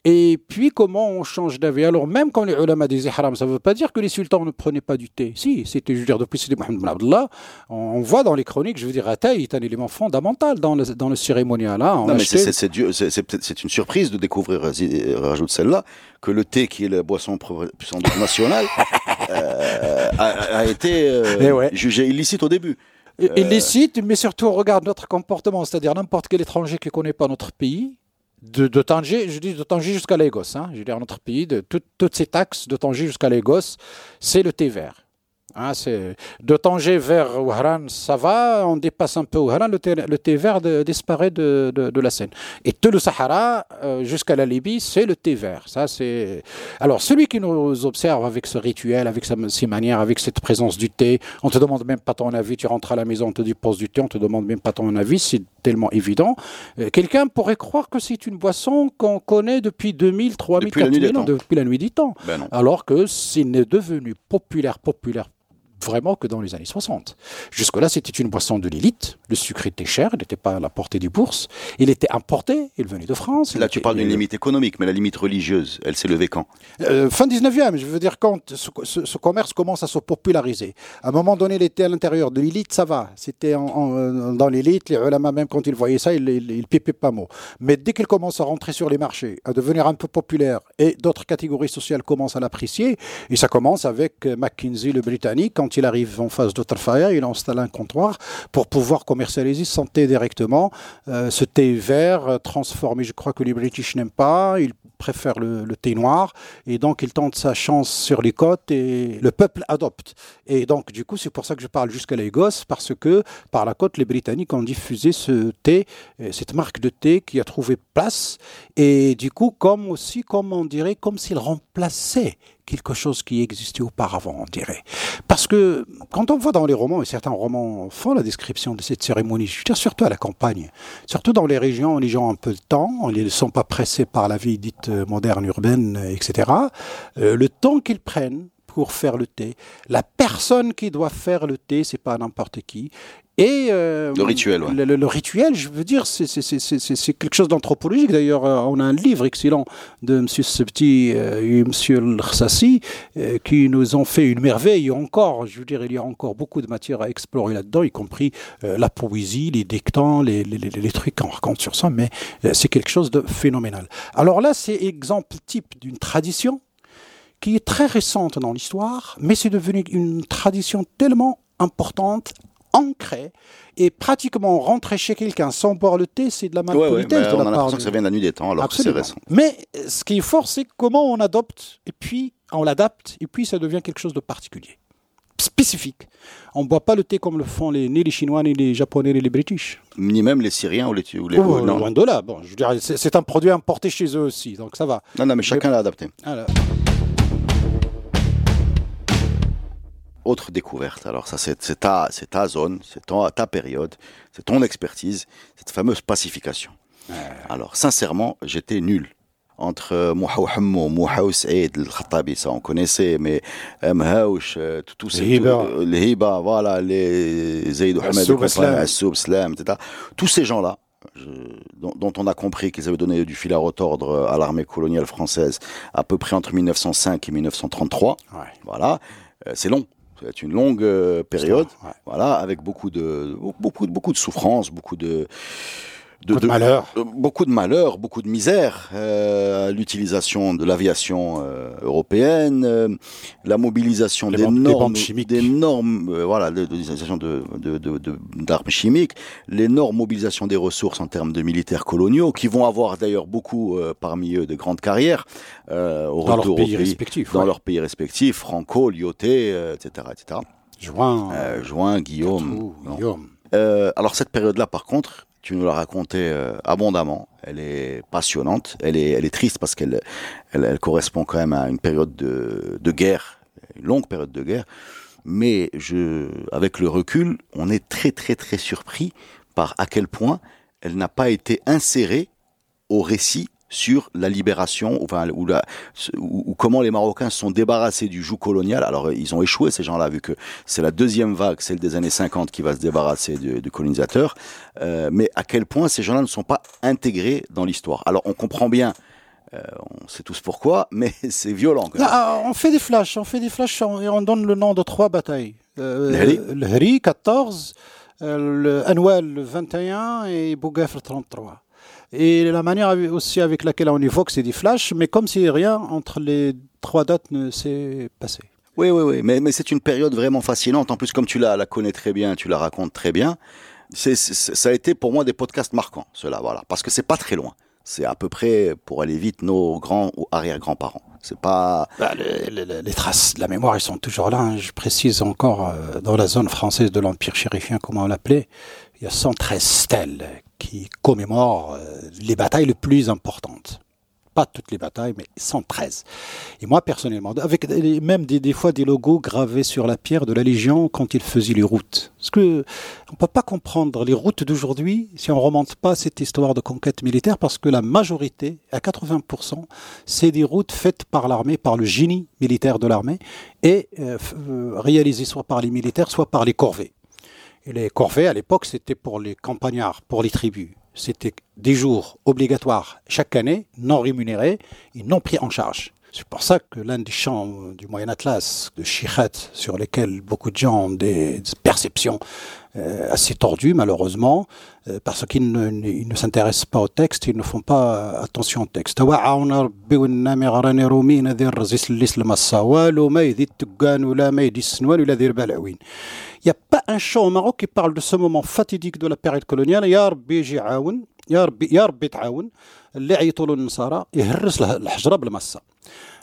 A: Et puis, comment on change d'avis? Alors, même quand les ulama disaient haram, ça ne veut pas dire que les sultans ne prenaient pas du thé. Si, c'était, je veux dire, depuis Sidi Mohamed Ben Abdallah, on, voit dans les chroniques, je veux dire, Atay est un élément fondamental dans le, dans le cérémonial. hein. On
B: Non, mais c'est- c'est- une surprise de découvrir, euh, euh, rajoute celle-là, que le thé, qui est la boisson pr- sans doute nationale, euh, a, a été euh,
A: Eh ouais.
B: jugé illicite au début.
A: Il- illicite, mais surtout on regarde notre comportement, c'est-à-dire n'importe quel étranger qui ne connaît pas notre pays, de, de je dis de Tanger jusqu'à Lagos, hein, je veux dire notre pays, de tout- toutes ces taxes de Tanger jusqu'à Lagos, c'est le thé vert. Hein, c'est de Tanger vers Ouaran, ça va, on dépasse un peu Ouaran, le thé, le thé vert de- disparaît de, de- de la scène. Et tout le Sahara euh, jusqu'à la Libye, c'est le thé vert. Ça, c'est. Alors, celui qui nous observe avec ce rituel, avec sa- ses manières, avec cette présence du thé, on te demande même pas ton avis. Tu rentres à la maison, on te dit pose du thé, on te demande même pas ton avis. C'est tellement évident. Euh, Quelqu'un pourrait croire que c'est une boisson qu'on connaît depuis 2000, 3000,
B: Depuis la nuit des
A: 4000 ans, depuis la nuit des temps.
B: Ben.
A: Alors que c'est devenu populaire, populaire, vraiment que dans les années 60. Jusque-là, c'était une boisson de l'élite. Le sucre était cher, il n'était pas à la portée des bourses. Il était importé, il venait de France.
B: Là, tu parles d'une limite économique, mais la limite religieuse, elle s'est levée quand?
A: Euh, Fin 19e, je veux dire, quand ce, commerce commence à se populariser. À un moment donné, il était à l'intérieur de l'élite, ça va. C'était en, dans l'élite, les ulama, même quand ils voyaient ça, ils ne pipaient pas mot. Mais dès qu'il commence à rentrer sur les marchés, à devenir un peu populaire, et d'autres catégories sociales commencent à l'apprécier, et ça commence avec McKinsey, le Britannique, quand il arrive en face d'Otterfire, il installe un comptoir pour pouvoir commercialiser son thé directement. Euh, ce thé vert euh, transformé, je crois que les British n'aiment pas, ils préfèrent le, thé noir, et donc il tente sa chance sur les côtes et le peuple adopte. Et donc du coup, c'est pour ça que je parle jusqu'à Lagos, parce que par la côte, les Britanniques ont diffusé ce thé, euh, cette marque de thé qui a trouvé place, et du coup, comme aussi, comme on dirait, comme s'il remplaçait quelque chose qui existait auparavant, on dirait. Parce que quand on voit dans les romans, et certains romans font la description de cette cérémonie, je veux dire surtout à la campagne, surtout dans les régions où les gens ont un peu de temps, ils ne sont pas pressés par la vie dite moderne, urbaine, etc., euh, le temps qu'ils prennent pour faire le thé. La personne qui doit faire le thé, c'est pas n'importe qui. Et
B: euh, le rituel, ouais.
A: le, rituel, je veux dire, c'est quelque chose d'anthropologique. D'ailleurs, euh, on a un livre excellent de M. Septi euh, et M. Lrsassi qui nous ont fait une merveille. Encore, je veux dire, il y a encore beaucoup de matière à explorer là-dedans, y compris la poésie, les dictants, les, les, les trucs qu'on raconte sur ça. Mais c'est quelque chose de phénoménal. Alors là, c'est exemple type d'une tradition qui est très récente dans l'histoire, mais c'est devenu une tradition tellement importante, ancré et pratiquement rentrer chez quelqu'un sans boire le thé, c'est de la malpolitesse
B: on a l'impression que ça vient de la nuit des temps alors que c'est récent.
A: Mais ce qui est fort, c'est comment on adopte et puis on l'adapte et puis ça devient quelque chose de particulier, spécifique. On ne boit pas le thé comme le font les, ni les Chinois, ni les Japonais, ni les British.
B: Ni même les Syriens ou les... Ou les
A: oh, non. Loin de là. Bon, je c'est un produit importé chez eux aussi, donc ça va.
B: Non, non, mais chacun l'a adapté. Alors. Autre découverte. Alors ça, c'est ta, ta zone, c'est ta période, c'est ton expertise, cette fameuse pacification. Alors sincèrement, j'étais nul entre Mouhaou Hammou, Mouhaou Saïd, le Khattabi, ça on connaissait, mais Mhaouch, euh, tous ces... Les Hiba, voilà, les Zayd Ahmed, Assoub, Slam, etc. Tous ces gens-là, dont, dont, on a compris qu'ils avaient donné du fil à retordre à l'armée coloniale française à peu près entre 1905 et 1933. Voilà, euh, c'est long. C'est une longue euh, période, voilà, avec beaucoup de beaucoup beaucoup de souffrance, beaucoup de
A: beaucoup de, malheur.
B: beaucoup de malheur, beaucoup de misère, euh, l'utilisation de l'aviation euh, européenne, euh, la mobilisation des normes, chimiques, des normes, euh, voilà, l'utilisation de, de, de, d'armes chimiques, l'énorme mobilisation des ressources en termes de militaires coloniaux, qui vont avoir d'ailleurs beaucoup parmi eux de grandes carrières
A: au dans leurs pays, respectifs,
B: dans leurs pays respectifs, Franco, Lyoté, etc., etc.
A: Juin,
B: Juin, Guillaume. Guillaume. alors cette période-là, par contre, tu nous l'as raconté euh, abondamment. Elle est passionnante. Elle est, elle est triste parce qu'elle, elle, correspond quand même à une période de, de guerre, une longue période de guerre. Mais je, avec le recul, on est très très très surpris par à quel point elle n'a pas été insérée au récit sur la libération, enfin, ou, la, ou, comment les Marocains se sont débarrassés du joug colonial. Alors, ils ont échoué, ces gens-là, vu que c'est la deuxième vague, celle des années 50, qui va se débarrasser du, du colonisateur. Euh, mais à quel point ces gens-là ne sont pas intégrés dans l'histoire? Alors, on comprend bien euh, on sait tous pourquoi, mais c'est violent.
A: Ah, on fait des flashs, on fait des flashs et on donne le nom de trois batailles. Euh, le Hri 14, euh, le Anwal le 21 et Bougafer 33 et la manière aussi avec laquelle on évoque, c'est des flashs, mais comme si rien entre les trois dates ne s'est passé.
B: Oui, oui, oui, mais, mais c'est une période vraiment fascinante. En plus, comme tu la, la connais très bien, tu la racontes très bien, c'est, ça a été pour moi des podcasts marquants, cela, voilà, parce que c'est pas très loin. C'est à peu près, pour aller vite, nos grands ou arrière-grands-parents. C'est pas.
A: Bah, les, traces de la mémoire, elles sont toujours là. Hein. Je précise encore, euh, dans la zone française de l'Empire chérifien, comment on l'appelait, il y a 113 stèles qui commémorent euh, les batailles les plus importantes. pas toutes les batailles, mais 113. Et moi, personnellement, avec même des, fois des logos gravés sur la pierre de la Légion quand ils faisaient les routes. Parce que on peut pas comprendre les routes d'aujourd'hui si on remonte pas cette histoire de conquête militaire, parce que la majorité, à 80%, c'est des routes faites par l'armée, par le génie militaire de l'armée, et euh, euh, réalisées soit par les militaires, soit par les corvées. Les corvées, à l'époque, c'était pour les campagnards, pour les tribus c'était des jours obligatoires chaque année, non rémunérés et non pris en charge. C'est pour ça que l'un des chants du Moyen Atlas, de Chichat, sur lesquels beaucoup de gens ont des perceptions euh, assez tordues, malheureusement, euh, parce qu'ils ne, ne s'intéressent pas au texte, ils ne font pas attention au texte. Il n'y a pas un chant au Maroc qui parle de ce moment fatidique de la période coloniale. يا ربي يجي يعاون يا ربي يا ربي تعاون اللي عيطوا له النصارى يهرس الحجره بالمصه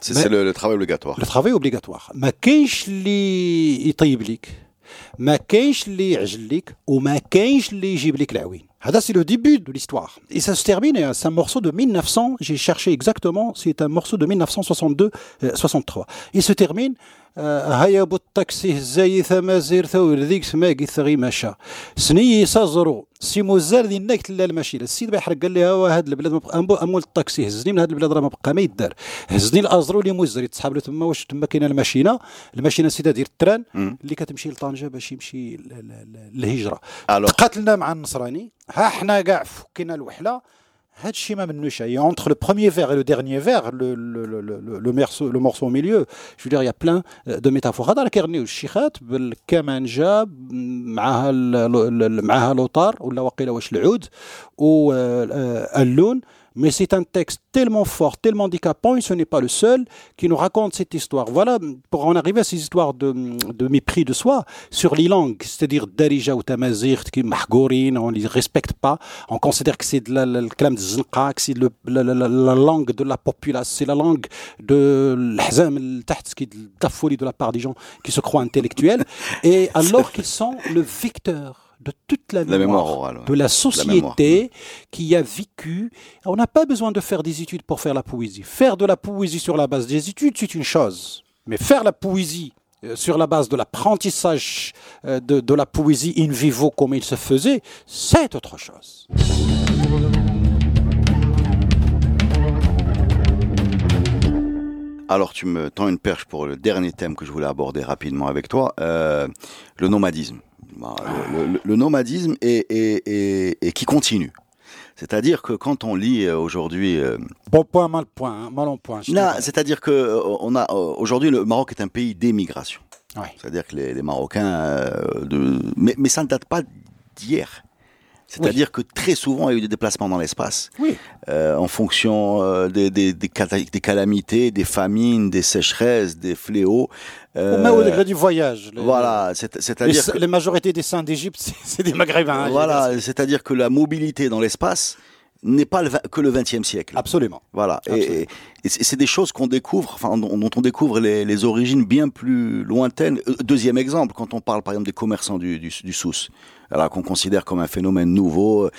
B: C'est le, le travail obligatoire.
A: Le travail obligatoire. ما كاينش اللي يطيب لك ما كاينش اللي يعجل لك وما كاينش اللي يجيب لك العوين هذا c'est le début de l'histoire. Et ça se termine, et c'est un morceau de 1900, j'ai cherché exactement, c'est un morceau de 1962-63. Il se termine, هيا بالطاكسي هزاي ثمازير ثور ذيك سماقي ثغي مشى سني يسازرو سي موزار ذي ناك تلا المشيله السيد بيحرق قال لي هو هاد البلاد مبقى امول الطاكسي هزني من هاد البلاد راه ما بقى ما يدار. هزني الأزرو اللي موزر يتسحب له تما واش تما كاينة الماشينة؟ الماشينة سيدة دير التران اللي كتمشي لطنجة باش يمشي للهجرة. تقاتلنا مع النصراني. ها حنا كاع فكينا الوحلة. et entre le premier vers et le dernier vers le, le, le, le, le, morceau, le morceau au milieu je veux dire il y a plein de métaphores هذا راه كيغنيو الشيخات بالكمانجه معاها معاها لوطار ولا وقيله واش العود واللون Mais c'est un texte tellement fort, tellement décapant, et ce n'est pas le seul qui nous raconte cette histoire. Voilà, pour en arriver à ces histoires de, de mépris de soi sur les langues, c'est-à-dire Darija ou Tamazir, qui mahgourin, on ne les respecte pas, on considère que c'est de la, la, que c'est la, la, la, langue de la population, c'est la langue de l'hazam, qui de la folie de la part des gens qui se croient intellectuels, et alors qu'ils sont le vecteur de toute la,
B: la
A: mémoire,
B: mémoire orale, ouais.
A: de la société la qui a vécu. On n'a pas besoin de faire des études pour faire la poésie. Faire de la poésie sur la base des études, c'est une chose. Mais faire la poésie euh, sur la base de l'apprentissage euh, de, de, la poésie in vivo comme il se faisait, c'est autre chose.
B: Alors tu me tends une perche pour le dernier thème que je voulais aborder rapidement avec toi, euh, le nomadisme. Le, le, le, nomadisme et, qui continue. C'est-à-dire que quand on lit aujourd'hui, euh...
A: bon point, mal point, hein, mal en point.
B: C'est-à-dire que euh, on a aujourd'hui le Maroc est un pays d'émigration.
A: Ouais.
B: C'est-à-dire que les, les Marocains, euh, de... mais, mais ça ne date pas d'hier. C'est-à-dire oui. que très souvent, il y a eu des déplacements dans l'espace.
A: Oui.
B: Euh, en fonction euh, des, des, des, des, calamités, des famines, des sécheresses, des fléaux.
A: Euh, Ou même au degré du voyage.
B: Les, voilà, c'est-à-dire.
A: Les, que... les majorités des saints d'Égypte, c'est des Maghrébins.
B: Voilà, c'est-à-dire que la mobilité dans l'espace n'est pas le, que le XXe siècle.
A: Absolument.
B: Voilà. Absolument. Et, et c'est des choses qu'on découvre, enfin, dont on découvre les, les, origines bien plus lointaines. Deuxième exemple, quand on parle par exemple des commerçants du, du, du Sousse, alors qu'on considère comme un phénomène nouveau,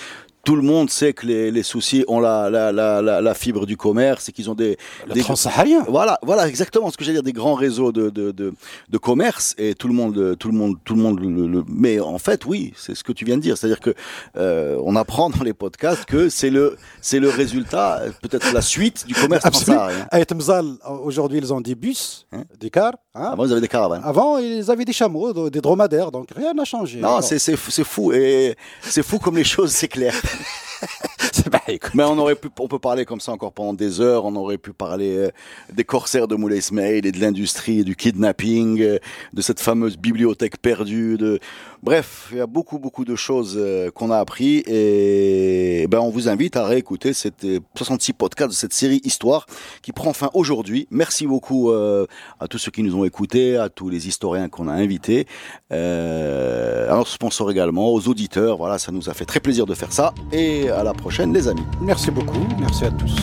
B: tout le monde sait que les, les soucis ont la, la, la, la, fibre du commerce et qu'ils ont des,
A: le
B: des
A: transsaharien.
B: Voilà, voilà exactement ce que j'allais dire des grands réseaux de, de, de, de, commerce et tout le monde, tout le monde, tout le monde. Le, le... Mais en fait, oui, c'est ce que tu viens de dire, c'est-à-dire que euh, on apprend dans les podcasts que c'est le, c'est le résultat, peut-être la suite du commerce transsaharien.
A: À aujourd'hui, ils ont des bus, hein des cars. Hein
B: Avant, ils avaient des caravanes.
A: Avant, ils avaient des chameaux, des dromadaires, donc rien n'a changé.
B: Non, c'est fou et c'est fou comme les choses s'éclairent. Mais on aurait pu, on peut parler comme ça encore pendant des heures. On aurait pu parler euh, des corsaires de Moulay Ismail et de l'industrie du kidnapping, euh, de cette fameuse bibliothèque perdue. De bref, il y a beaucoup beaucoup de choses euh, qu'on a appris et ben on vous invite à réécouter cette 66 podcasts de cette série Histoire qui prend fin aujourd'hui. Merci beaucoup à tous ceux qui nous ont écoutés, à tous les historiens qu'on a invités, à notre sponsor également, aux auditeurs. Voilà, ça nous a fait très plaisir de faire ça et à la prochaine les amis.
A: Merci beaucoup, merci à tous.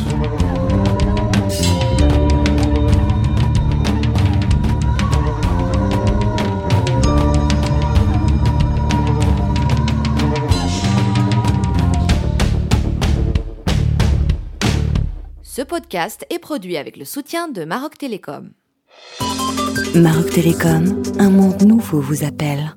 C: Ce podcast est produit avec le soutien de Maroc Télécom.
D: Maroc Télécom, un monde nouveau vous appelle.